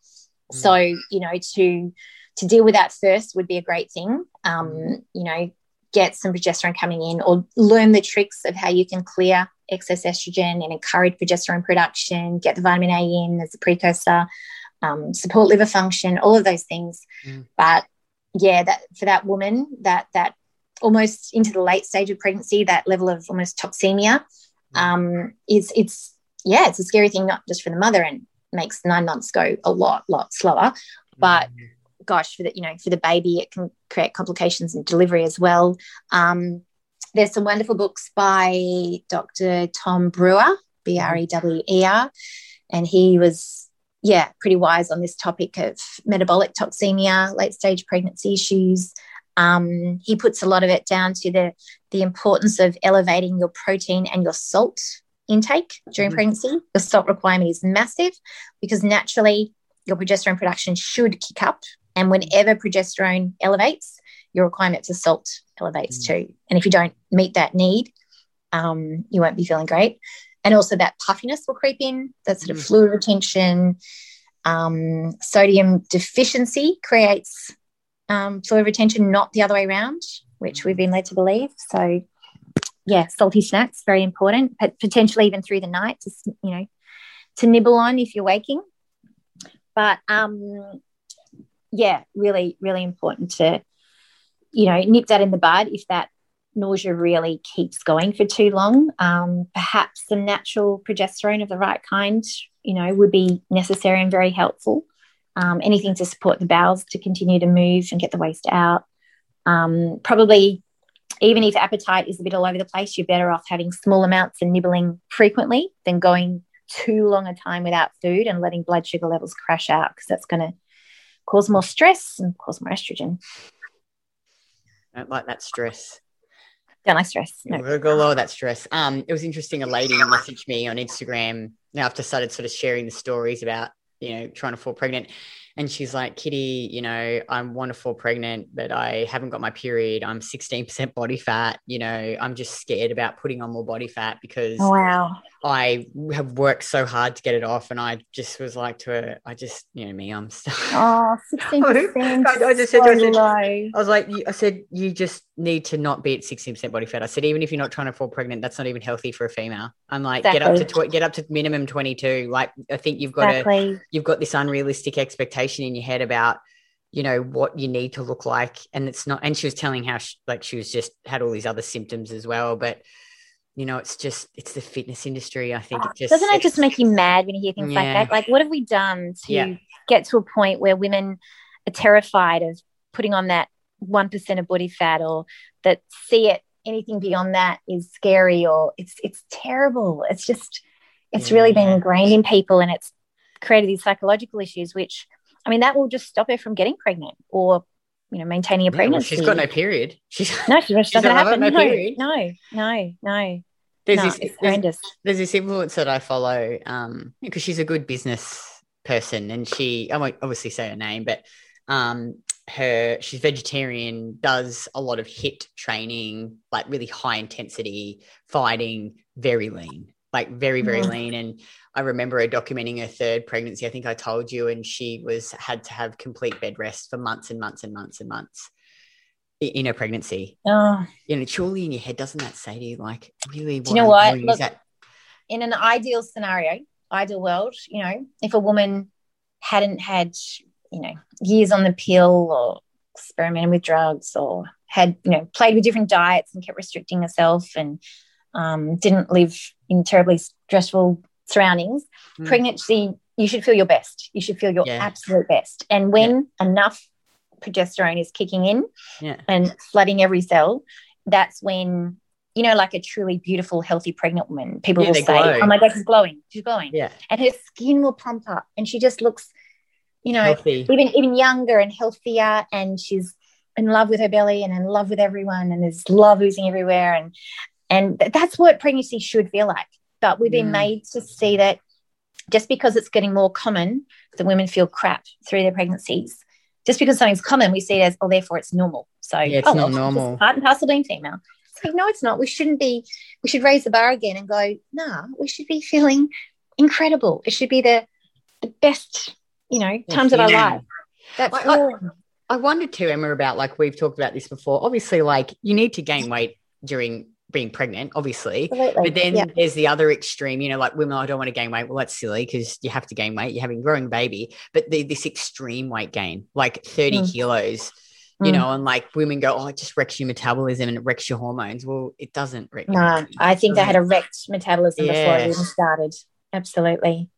so, you know, to to deal with that first would be a great thing. Um, you know, get some progesterone coming in or learn the tricks of how you can clear excess estrogen and encourage progesterone production, get the vitamin A in as a precursor, um, support liver function, all of those things. Mm. But yeah, that for that woman, that that almost into the late stage of pregnancy, that level of almost toxemia, mm. um, is it's yeah, it's a scary thing, not just for the mother and makes nine months go a lot, lot slower. But mm-hmm. gosh, for the you know for the baby, it can create complications in delivery as well. Um, there's some wonderful books by Dr. Tom Brewer, B R E W E R, and he was yeah pretty wise on this topic of metabolic toxemia, late stage pregnancy issues. Um, he puts a lot of it down to the the importance of elevating your protein and your salt intake during mm-hmm. pregnancy, Your salt requirement is massive because naturally your progesterone production should kick up. And whenever progesterone elevates, your requirement for salt elevates mm-hmm. too. And if you don't meet that need, um, you won't be feeling great. And also that puffiness will creep in, that sort of mm-hmm. fluid retention. Um, sodium deficiency creates um, fluid retention, not the other way around, which we've been led to believe. So yeah, salty snacks very important, but potentially even through the night to you know to nibble on if you're waking. But um, yeah, really, really important to you know nip that in the bud if that nausea really keeps going for too long. Um, perhaps some natural progesterone of the right kind, you know, would be necessary and very helpful. Um, anything to support the bowels to continue to move and get the waste out. Um, probably, even if appetite is a bit all over the place, you're better off having small amounts and nibbling frequently than going too long a time without food and letting blood sugar levels crash out because that's going to cause more stress and cause more estrogen. I don't like that stress. Don't like stress. No. We'll go lower that stress. Um, it was interesting. A lady messaged me on Instagram after I started sort of sharing the stories about you know trying to fall pregnant, and she's like, Kitty, you know, I'm one to fall pregnant, but I haven't got my period. I'm 16% body fat. You know, I'm just scared about putting on more body fat because oh, wow. I have worked so hard to get it off. And I just was like to her, I just, you know, me, I'm stuck. Oh, 16%. I, I just said, so I, said I was like, I said, you just need to not be at 16% body fat. I said, even if you're not trying to fall pregnant, that's not even healthy for a female. I'm like, exactly. get up to, tw- get up to minimum 22. Like, I think you've got exactly. to, you've got this unrealistic expectation in your head about, you know what you need to look like and it's not and she was telling how she, like she was just had all these other symptoms as well but you know, it's just it's the fitness industry. I think it just doesn't it just make you mad when you hear things yeah. like that? Like, what have we done to yeah. get to a point where women are terrified of putting on that one percent of body fat, or that see it anything beyond that is scary, or it's it's terrible. It's just it's yeah. really been ingrained in people, and it's created these psychological issues, which I mean, that will just stop her from getting pregnant or you know, maintaining a pregnancy. Yeah, well, she's got no period. She's no, she's, she's not going to happen. No, no, no, no, no, there's no, this there's, there's, this influence that I follow um because she's a good business person and she I won't obviously say her name, but um her she's vegetarian, does a lot of HIIT training, like really high intensity fighting, very lean, like very, very mm. lean. And I remember her documenting her third pregnancy. I think I told you, and she was had to have complete bed rest for months and months and months and months in a pregnancy. Oh. You know, surely in your head, doesn't that say to you, like, really? Do you know what? Look, that- in an ideal scenario, ideal world, you know, if a woman hadn't had, you know, years on the pill or experimented with drugs or had, you know, played with different diets and kept restricting herself and um, didn't live in terribly stressful surroundings, mm. pregnancy, you should feel your best. You should feel your yeah. absolute best. And when yeah. enough progesterone is kicking in yeah. and flooding every cell, that's when you know, like a truly beautiful, healthy pregnant woman, people yeah, will say. "Oh my god, she's glowing! She's glowing!" Yeah, and her skin will plump up, and she just looks, you know, healthy. even even younger and healthier, and she's in love with her belly and in love with everyone, and there's love oozing everywhere, and and that's what pregnancy should feel like. But we've been mm. made to see that just because it's getting more common that women feel crap through their pregnancies, just because something's common, we see it as, oh, therefore it's normal. So, yeah, it's oh, not well, normal. Part and parcel being female. It's like, no, it's not. We shouldn't be, we should raise the bar again and go, nah, we should be feeling incredible. It should be the, the best, you know, times yeah. of our life. That's I, I, I wondered too, Emma, about like we've talked about this before. Obviously, like you need to gain weight during being pregnant, obviously. Absolutely. But then yeah. there's the other extreme, you know, like women, I don't want to gain weight. Well, that's silly because you have to gain weight. You're having growing baby. But the, this extreme weight gain, like 30 mm. kilos, you mm. know, and like women go, oh, it just wrecks your metabolism and it wrecks your hormones. Well, it doesn't wreck. No, I think I had a wrecked metabolism yeah. before I even started. Absolutely.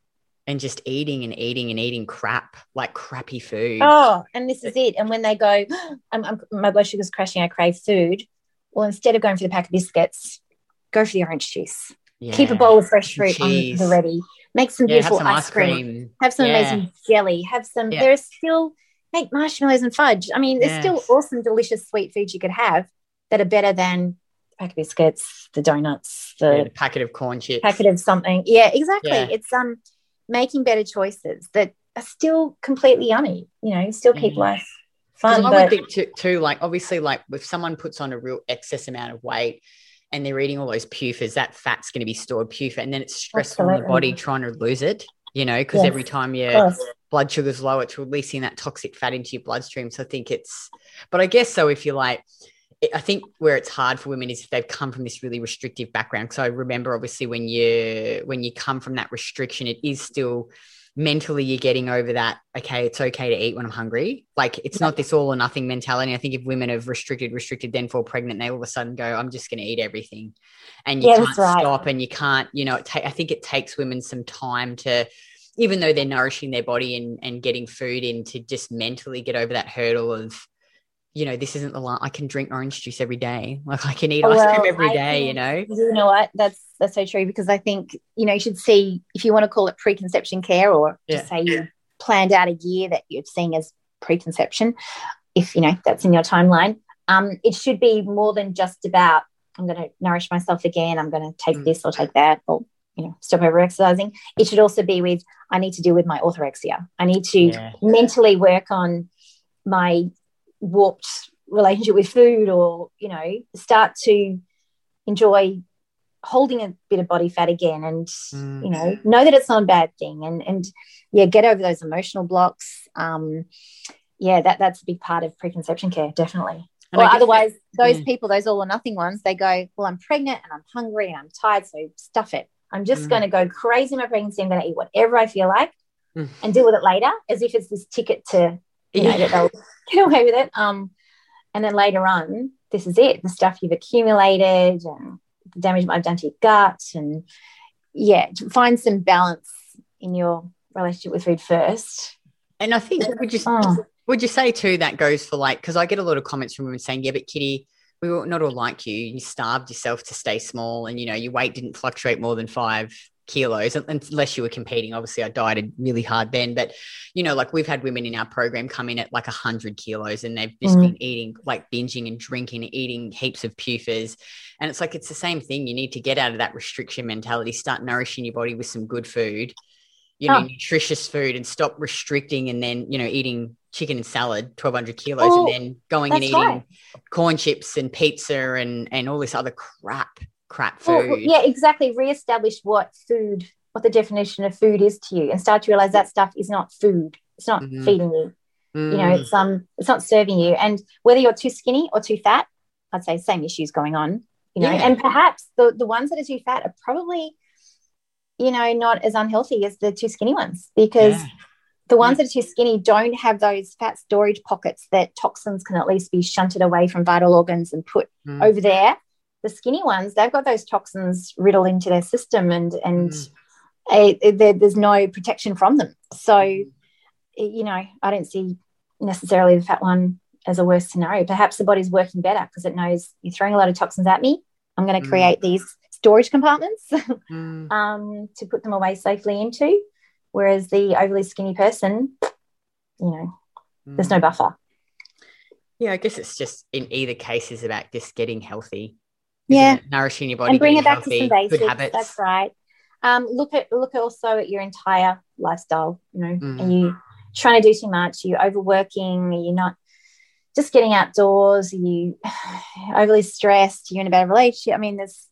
And just eating and eating and eating crap, like crappy food. Oh, and this is it. And when they go, I'm, I'm, my blood sugar's crashing, I crave food well, instead of going for the pack of biscuits, go for the orange juice. Yeah. Keep a bowl of fresh fruit on the ready. Make some beautiful yeah, some ice, cream. cream. Have some yeah. amazing jelly. Have some. Yeah. There's still make marshmallows and fudge. I mean, there's yes. still awesome, delicious sweet foods you could have that are better than pack of biscuits, the donuts, the, the packet of corn chips, packet of something. Yeah, exactly. It's um making better choices that are still completely yummy. You know, still keep mm. life fun. I would think too, too, like obviously, like if someone puts on a real excess amount of weight and they're eating all those PUFAs, that fat's going to be stored PUFA, and then it's stressful Absolutely. on the body trying to lose it. You know, because yes, every time your blood sugar's low, it's releasing that toxic fat into your bloodstream. So I think it's, but I guess so. If you're like, I think where it's hard for women is if they've come from this really restrictive background. So I remember obviously when you when you come from that restriction, it is still mentally you're getting over that okay it's okay to eat when i'm hungry. Like it's not this all or nothing mentality. I think if women have restricted restricted then fall pregnant they all of a sudden go i'm just going to eat everything. And you yeah, can't right. stop and you can't you know ta- i think it takes women some time to even though they're nourishing their body and, and getting food in to just mentally get over that hurdle of you know, this isn't the line. I can drink orange juice every day. Like I can eat ice cream every day. you know. You know what? That's that's so true because I think you know you should see if you want to call it preconception care or yeah. just say you planned out a year that you're seeing as preconception, if you know that's in your timeline. Um, it should be more than just about I'm going to nourish myself again. I'm going to take mm. this or take that or you know stop over exercising. It should also be with I need to deal with my orthorexia. I need to yeah. mentally work on my warped relationship with food or you know start to enjoy holding a bit of body fat again and mm. you know know that it's not a bad thing and and yeah get over those emotional blocks um yeah that that's a big part of preconception care definitely and or otherwise that, those mm. people those all or nothing ones they go well i'm pregnant and i'm hungry and i'm tired so stuff it i'm just mm. going to go crazy in my pregnancy i'm going to eat whatever i feel like mm. and deal with it later as if it's this ticket to you know, that they'll get away with it. Um, and then later on, this is it the stuff you've accumulated and the damage I've done to your gut. And yeah, to find some balance in your relationship with food first. And I think would you oh. would you say too that goes for like because I get a lot of comments from women saying, yeah, but Kitty, we were not all like you. You starved yourself to stay small, and you know your weight didn't fluctuate more than five kilos unless you were competing obviously i dieted really hard then but you know like we've had women in our program come in at like 100 kilos and they've just mm. been eating like binging and drinking eating heaps of PUFAs and it's like it's the same thing you need to get out of that restriction mentality start nourishing your body with some good food you know oh. nutritious food and stop restricting and then you know eating chicken and salad 1200 kilos oh, and then going and eating right. corn chips and pizza and and all this other crap crap food. Well, yeah, exactly. Reestablish what food, what the definition of food is to you, and start to realize that stuff is not food. It's not mm-hmm. feeding you. Mm. You know, it's um, it's not serving you. And whether you're too skinny or too fat, I'd say same issues going on. You know, yeah. and perhaps the the ones that are too fat are probably, you know, not as unhealthy as the too skinny ones because. Yeah. The ones yeah. that are too skinny don't have those fat storage pockets that toxins can at least be shunted away from vital organs and put mm. over there the skinny ones, they've got those toxins riddled into their system and, and mm. a, a, there's no protection from them. So, mm. you know, I don't see necessarily the fat one as a worse scenario. Perhaps the body's working better because it knows you're throwing a lot of toxins at me. I'm going to mm. create these storage compartments mm. um, to put them away safely into. Whereas the overly skinny person, you know, there's no mm. buffer. Yeah, I guess it's just in either case is about just getting healthy yeah. nourishing your body and bring it back healthy, to some basics. habits. that's right. Um, look at look also at your entire lifestyle you know. Mm. are you trying to do too much? Are you overworking? Are you not just getting outdoors? Are you overly stressed? You're in a bad relationship? I mean there's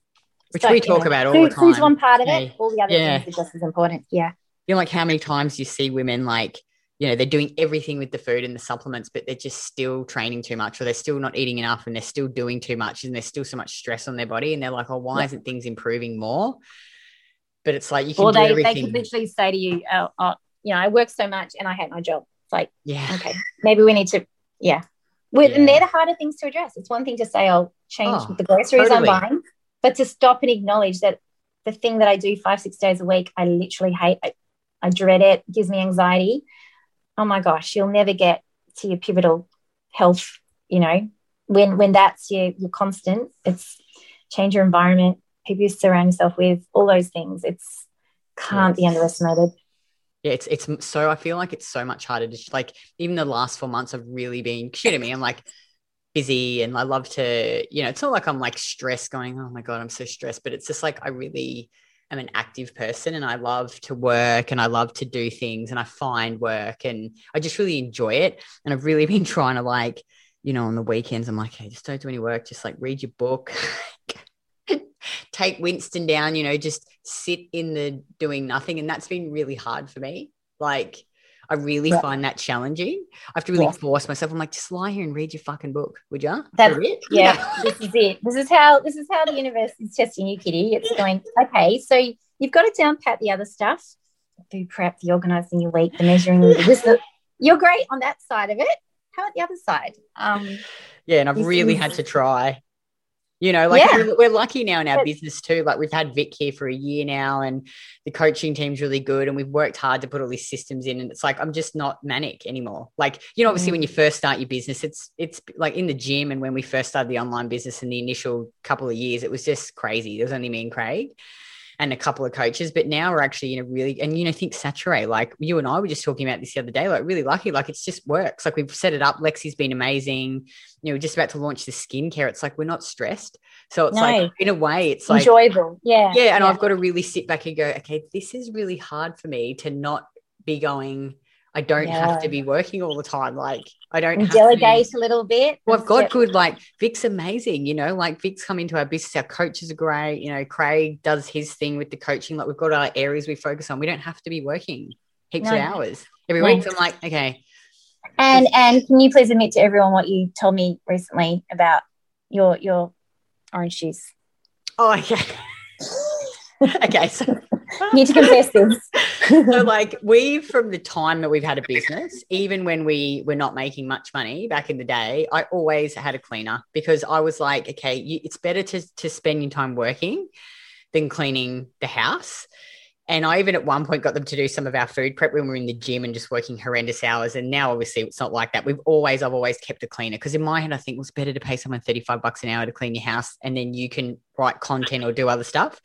which so, we talk know, about all food, the time. food's one part of it. All the other yeah. things are just as important. Yeah. You know like how many times you see women like you know they're doing everything with the food and the supplements but they're just still training too much or they're still not eating enough and they're still doing too much and there's still so much stress on their body and they're like oh why isn't things improving more? But it's like you can or they, everything. they could literally say to you oh, oh, you know i work so much and i hate my job. It's like yeah. okay maybe we need to yeah, yeah. and they're the harder things to address. It's one thing to say i'll change oh, the groceries totally. i'm buying but to stop and acknowledge that the thing that i do five six days a week i literally hate I, I dread it, it gives me anxiety oh my gosh, you'll never get to your pivotal health, you know, when when that's your your constant, it's change your environment, people you surround yourself with, all those things. It's can't yes. be underestimated. Yeah, it's it's so I feel like it's so much harder to like even the last four months I've really been shit at me. I'm like busy and I love to, you know, it's not like I'm like stressed going, oh my God, I'm so stressed, but it's just like I really am an active person and I love to work and I love to do things and I find work and I just really enjoy it. And I've really been trying to like, you know, on the weekends, I'm like, hey, just don't do any work, just like read your book. Take Winston down, you know, just sit in the doing nothing. And that's been really hard for me. Like, I really yeah. find that challenging. I have to really yeah. force myself. I'm like, just lie here and read your fucking book, would you? That's it. Yeah, this is it. This is how this is how the universe is testing you, Kitty. It's going, okay, so you've got to down pat the other stuff, the food prep, the organizing your week, the measuring. This, you're great on that side of it. How about the other side? Um, yeah, and I've really had to try You know, like Yeah. we're, we're lucky now in our business too. Like we've had Vic here for a year now, and the coaching team's really good, and we've worked hard to put all these systems in. And it's like I'm just not manic anymore. Like you know, obviously Mm. when you first start your business, it's it's like in the gym, and when we first started the online business in the initial couple of years, it was just crazy. There was only me and Craig. And a couple of coaches, but now we're actually in a really and you know think saturate like you and I were just talking about this the other day like really lucky like it's just works like we've set it up Lexi's been amazing you know we're just about to launch the skincare it's like we're not stressed so it's No. like in a way it's like Enjoyable. Yeah. yeah and i've got to really sit back and go okay this is really hard for me to not be going i don't have to be working all the time like i don't And have to be- delegate a little bit. well, I've got Yeah. good, like Vic's amazing, you know, like Vic's come into our business. Our coaches are great. You know, Craig does his thing with the coaching. Like we've got our areas we focus on. We don't have to be working heaps of hours every No. week. So I'm like, okay, And and can you please admit to everyone what you told me recently about your your orange juice? oh, okay. okay. So, need to confess this. so like we from the time that we've had a business even when we were not making much money back in the day i always had a cleaner because i was like okay you, it's better to, to spend your time working than cleaning the house and I even at one point got them to do some of our food prep when we were in the gym and just working horrendous hours. And now obviously it's not like that. We've always, I've always kept a cleaner because in my head, I think it was better to pay someone 35 bucks an hour to clean your house and then you can write content or do other stuff.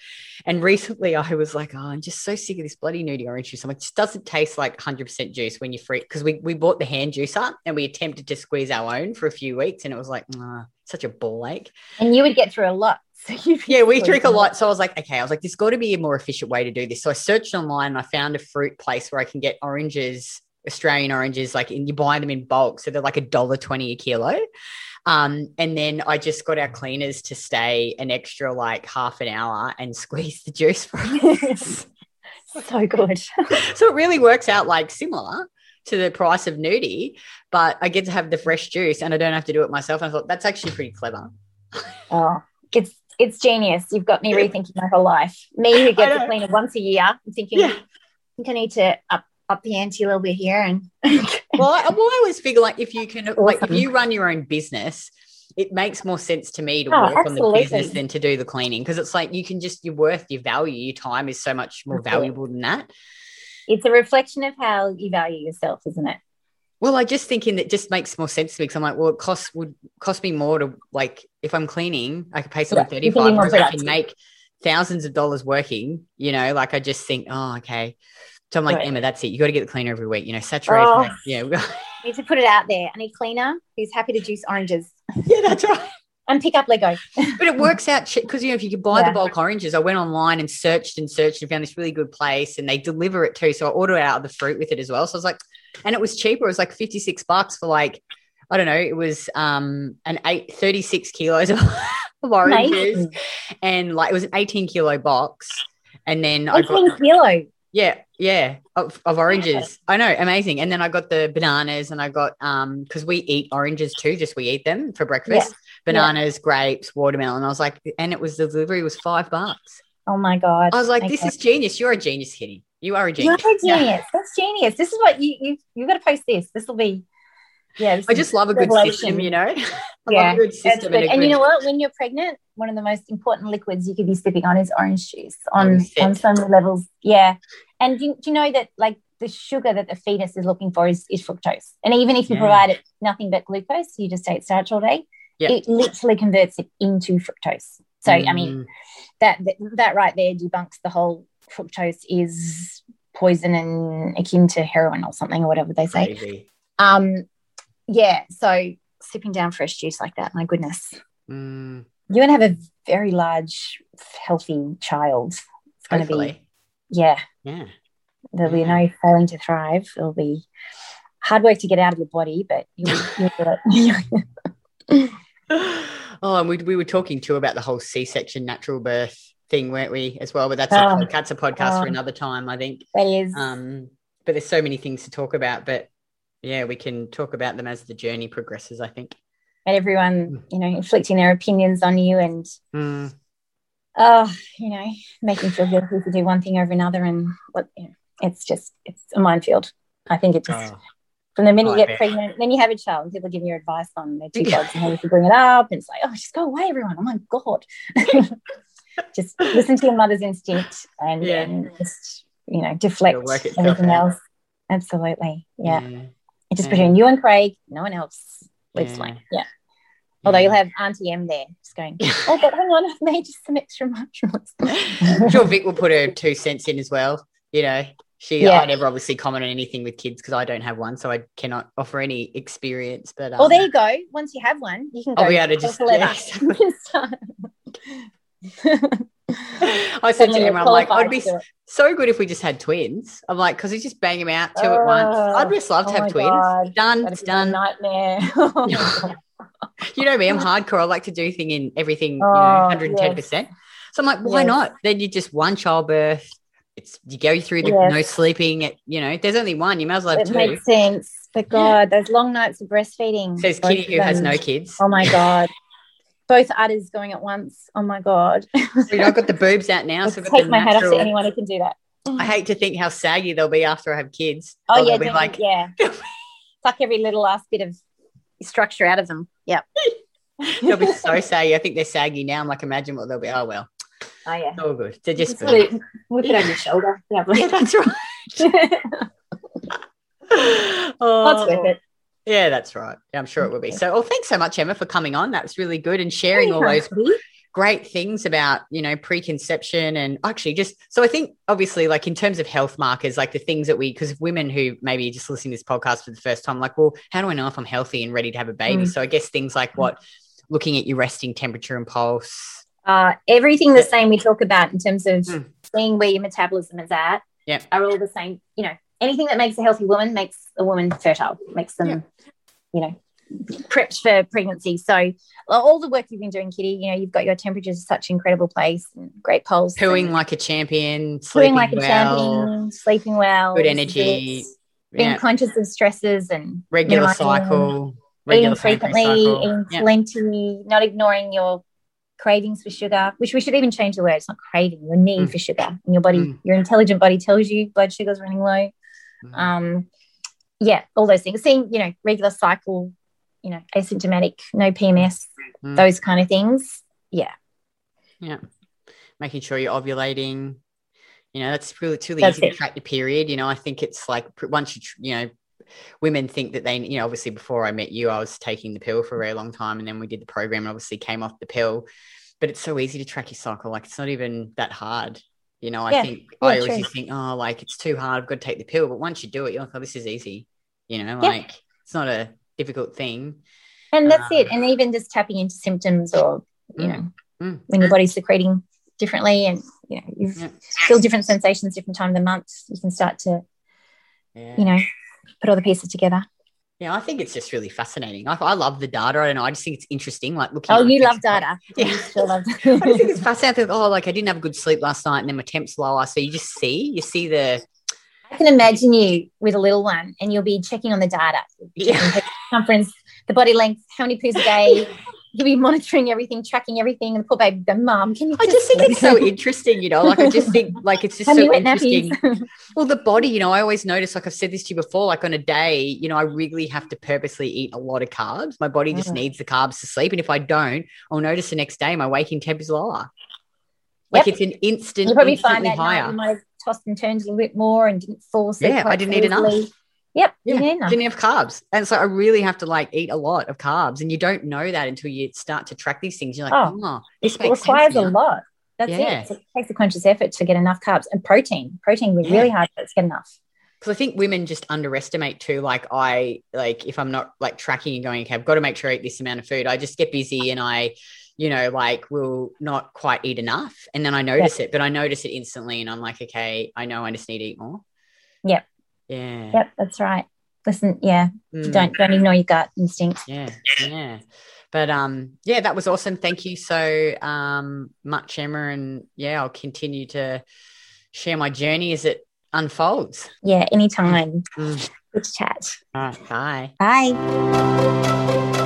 And recently I was like, oh, I'm just so sick of this bloody nudie orange juice. I'm like, this doesn't taste like 100% juice when you're free. Because we, we bought the hand juicer and we attempted to squeeze our own for a few weeks and it was like, nah, such a ball ache. And you would get through a lot. So Yeah, we drink a lot. So I was like, okay, I was like, there's got to be a more efficient way to do this. So I searched online and I found a fruit place where I can get oranges, Australian oranges, like and you buy them in bulk. So they're like a dollar twenty a kilo. Um, and then I just got our cleaners to stay an extra like half an hour and squeeze the juice for us. so good. so it really works out like similar to the price of nudie, but I get to have the fresh juice and I don't have to do it myself. And I thought that's actually pretty clever. Oh, it's it's genius. You've got me rethinking my whole life. Me who gets a cleaner once a year, I'm thinking Yeah. I think I need to up up the ante a little bit here and well, I, well, I always figure like if you can, like if you run your own business, it makes more sense to me to Oh, work on the business than to do the cleaning because it's like you can just your worth, your value, your time is so much more it. valuable than that. it's a reflection of how you value yourself, isn't it? Well, I just thinking that just makes more sense to me because I'm like, well, it costs would cost me more to like if I'm cleaning, I could pay someone Yeah, thirty you can be five, whereas I can make thousands of dollars working. You know, like I just think, oh, okay. So I'm like, Right. Emma, that's it. You got to get the cleaner every week. You know, saturate. Oh. Yeah, I need to put it out there. I need cleaner who's happy to juice oranges yeah, that's right. and pick up Lego. But it works out because you know if you could buy Yeah. the bulk oranges, I went online and searched and searched and found this really good place, and they deliver it too. So I ordered out of the fruit with it as well. So I was like, and it was cheaper. It was like fifty six bucks for like I don't know. It was um an eight thirty six kilos of, of oranges, Amazing. and like it was an eighteen kilo box. And then I got 18 kilo. yeah, yeah, of, of oranges. I know, amazing. And then I got the bananas and I got um because we eat oranges too, just we eat them for breakfast. Bananas, grapes, watermelon. I was like, and it was the delivery was five bucks. Oh my god. I was like, this is genius. You're a genius, Kitty. You are a You're genius. Yeah. That's genius. This is what you you you've got to post this. This will be yeah. I just love a good revelation. system, you know. I Yeah, love a good system. good. a And you know what? When you're pregnant, one of the most important liquids you could be sipping on is orange juice on, Oh, on so many levels. Yeah. And do, you- do you know that like the sugar that the fetus is looking for is, is fructose? And even if you Yeah. provide it nothing but glucose, you just take starch all day, Yeah. it literally converts it into fructose. So, I mean, Mm, that, that that right there debunks the whole fructose is poison and akin to heroin or something or whatever they say. crazy. Um, yeah. So sipping down fresh juice like that, my goodness Mm, you're going to have a very large, healthy child. It's going to be, yeah, Yeah. there'll be no failing to thrive. It'll be hard work to get out of your body, but you'll, you'll get it. oh, and we, we were talking too about the whole C-section natural birth thing, weren't we, as well? But that's, Oh. a, that's a podcast for Oh. another time, I think. that is, Um, but there's so many things to talk about. But yeah, we can talk about them as the journey progresses, I think. and everyone, you know, inflicting their opinions on you and, Mm, oh, you know, making you feel guilty to do one thing over another. And what, you know, it's just, it's a minefield. I think it just, oh, From the minute I you get bet. pregnant, then you have a child, and people give you advice on their two dogs and how you should bring it up, and it's like, oh, just go away, everyone. Oh my god, just listen to your mother's instinct and, Yeah. and just you know deflect It'll work itself everything out. else. Absolutely, yeah. yeah. It's just Yeah. between you and Craig, no one else. Yeah. alone. Yeah. Although you'll have Auntie M there, just going, oh, but hang on, I've made just some extra mushrooms. I'm sure Vic will put her two cents in as well. You know, she Yeah. I never obviously comment on anything with kids because I don't have one, so I cannot offer any experience. But um, Well, there you go. Once you have one, you can go. I'll be able to just- yeah, exactly. You can start. I said to Emma, I'm like, I'd be to do it. so good if we just had twins. I'm like, because you just bang them out two at once. Oh, I'd just love to oh have twins. God. Done, That'd it's done. nightmare. Oh. You know me, I'm hardcore. I like to do thing in everything, you know, Oh, 110. percent So I'm like, why Yes. not? Then you just one childbirth. It's you go through the Yes. no sleeping. At, you know, there's only one. You might as well have it two. makes sense. But God, those long nights of breastfeeding. Says Kitty, who has no kids. Oh my God. Both udders going at once. Oh my God. Know, I've got the boobs out now, I so take my hat off to anyone who can do that. I hate to think how saggy they'll be after I have kids. Oh yeah, they'll be like yeah. Suck every little last bit of structure out of them. Yep. they'll be so saggy. I think they're saggy now. I'm like, imagine what they'll be. Oh well, Oh yeah. all good. They're just put it, whip it on your shoulder. Yeah, Lovely. that's right. oh, That's worth it. Yeah, that's right. Yeah, I'm sure it will be. So, well, thanks so much, Emma, for coming on. That was really good and sharing all those great things about you know preconception and actually just so i think obviously like in terms of health markers like the things that we because women who maybe just listening to this podcast for the first time like well how do i know if i'm healthy and ready to have a baby Mm. so i guess things like what looking at your resting temperature and pulse Uh, everything the same we talk about in terms of Mm. seeing where your metabolism is at Yeah. are all the same. You know, anything that makes a healthy woman makes a woman fertile, makes them, Yeah. you know, prepped for pregnancy. So all the work you've been doing, Kitty, you know, you've got your temperatures in such incredible place and great pulse. pooing like a champion sleeping like a champion, sleeping well, good energy being yeah, conscious of stresses and regular cycle eating regular pancreas frequently, cycle. eating Yeah. plenty, not ignoring your cravings for sugar, which we should even change the word. It's not craving, your need Mm. for sugar. And your body, Mm. your intelligent body tells you blood sugar's running low. Mm. Um, yeah, all those things. Seeing, you know, regular cycle, you know, asymptomatic, no PMS, Mm. those kind of things. Yeah. Yeah. Making sure you're ovulating. You know, that's really, it's really That's easy it. to track your period. You know, I think it's like once you, you know, women think that they, you know, obviously before I met you, I was taking the pill for a very long time. And then we did the program and obviously came off the pill. But it's so easy to track your cycle. Like it's not even that hard. You know, I Yeah. think Yeah, I always think, oh, like it's too hard. I've got to take the pill. But once you do it, you're like, oh, this is easy. You know, Yeah. like it's not a difficult thing. And that's it. Um, And even just tapping into symptoms or, you Mm. know, Mm. when your body's secreting differently and, you know, you Yeah. feel different sensations different time of the month, you can start to, Yeah. you know, put all the pieces together. Yeah, I think it's just really fascinating. I, I love the data. I don't know. I just think it's interesting. Like looking. Oh, at you love data. Yeah. You sure love I just think it's fascinating. Oh, like I didn't have a good sleep last night, and then my temp's lower. So you just see, you see the I can imagine you with a little one and you'll be checking on the data, yeah, circumference, the body length, how many poos a day. You'll be monitoring everything, tracking everything. And the poor baby the Mom, can you I just think it's so interesting. You know, like I just think like it's just so interesting. Well, the body, you know, I always notice, like I've said this to you before, like on a day, you know, I really have to purposely eat a lot of carbs. My body just Mhm. needs the carbs to sleep. And if I don't, I'll notice the next day my waking temp is lower. Like Yep. it's an instant, You'll probably find that higher. you might have tossed and turned a little bit more and didn't fall asleep. Yeah, I didn't eat enough. Yep, Yeah, didn't have carbs. And so I really have to like eat a lot of carbs. And you don't know that until you start to track these things. You're like, Oh, oh, this It requires a lot. That's Yeah. it. So it takes a conscious effort to get enough carbs and protein. Protein would Yeah. really hard to get enough. because I think women just underestimate too. Like I like if I'm not like tracking and going, okay, I've got to make sure I eat this amount of food. I just get busy and I, you know, like will not quite eat enough, and then I notice it, but I notice it instantly, and I'm like, okay, I know I just need to eat more. Yep. Yeah. Yep, that's right. Listen, yeah, Mm, don't don't ignore your gut instinct. Yeah. Yeah. But um, yeah, that was awesome. Thank you so um much, Emma, and yeah, I'll continue to share my journey as it unfolds. Yeah, anytime. Mm. Good chat. All right. Bye. Bye.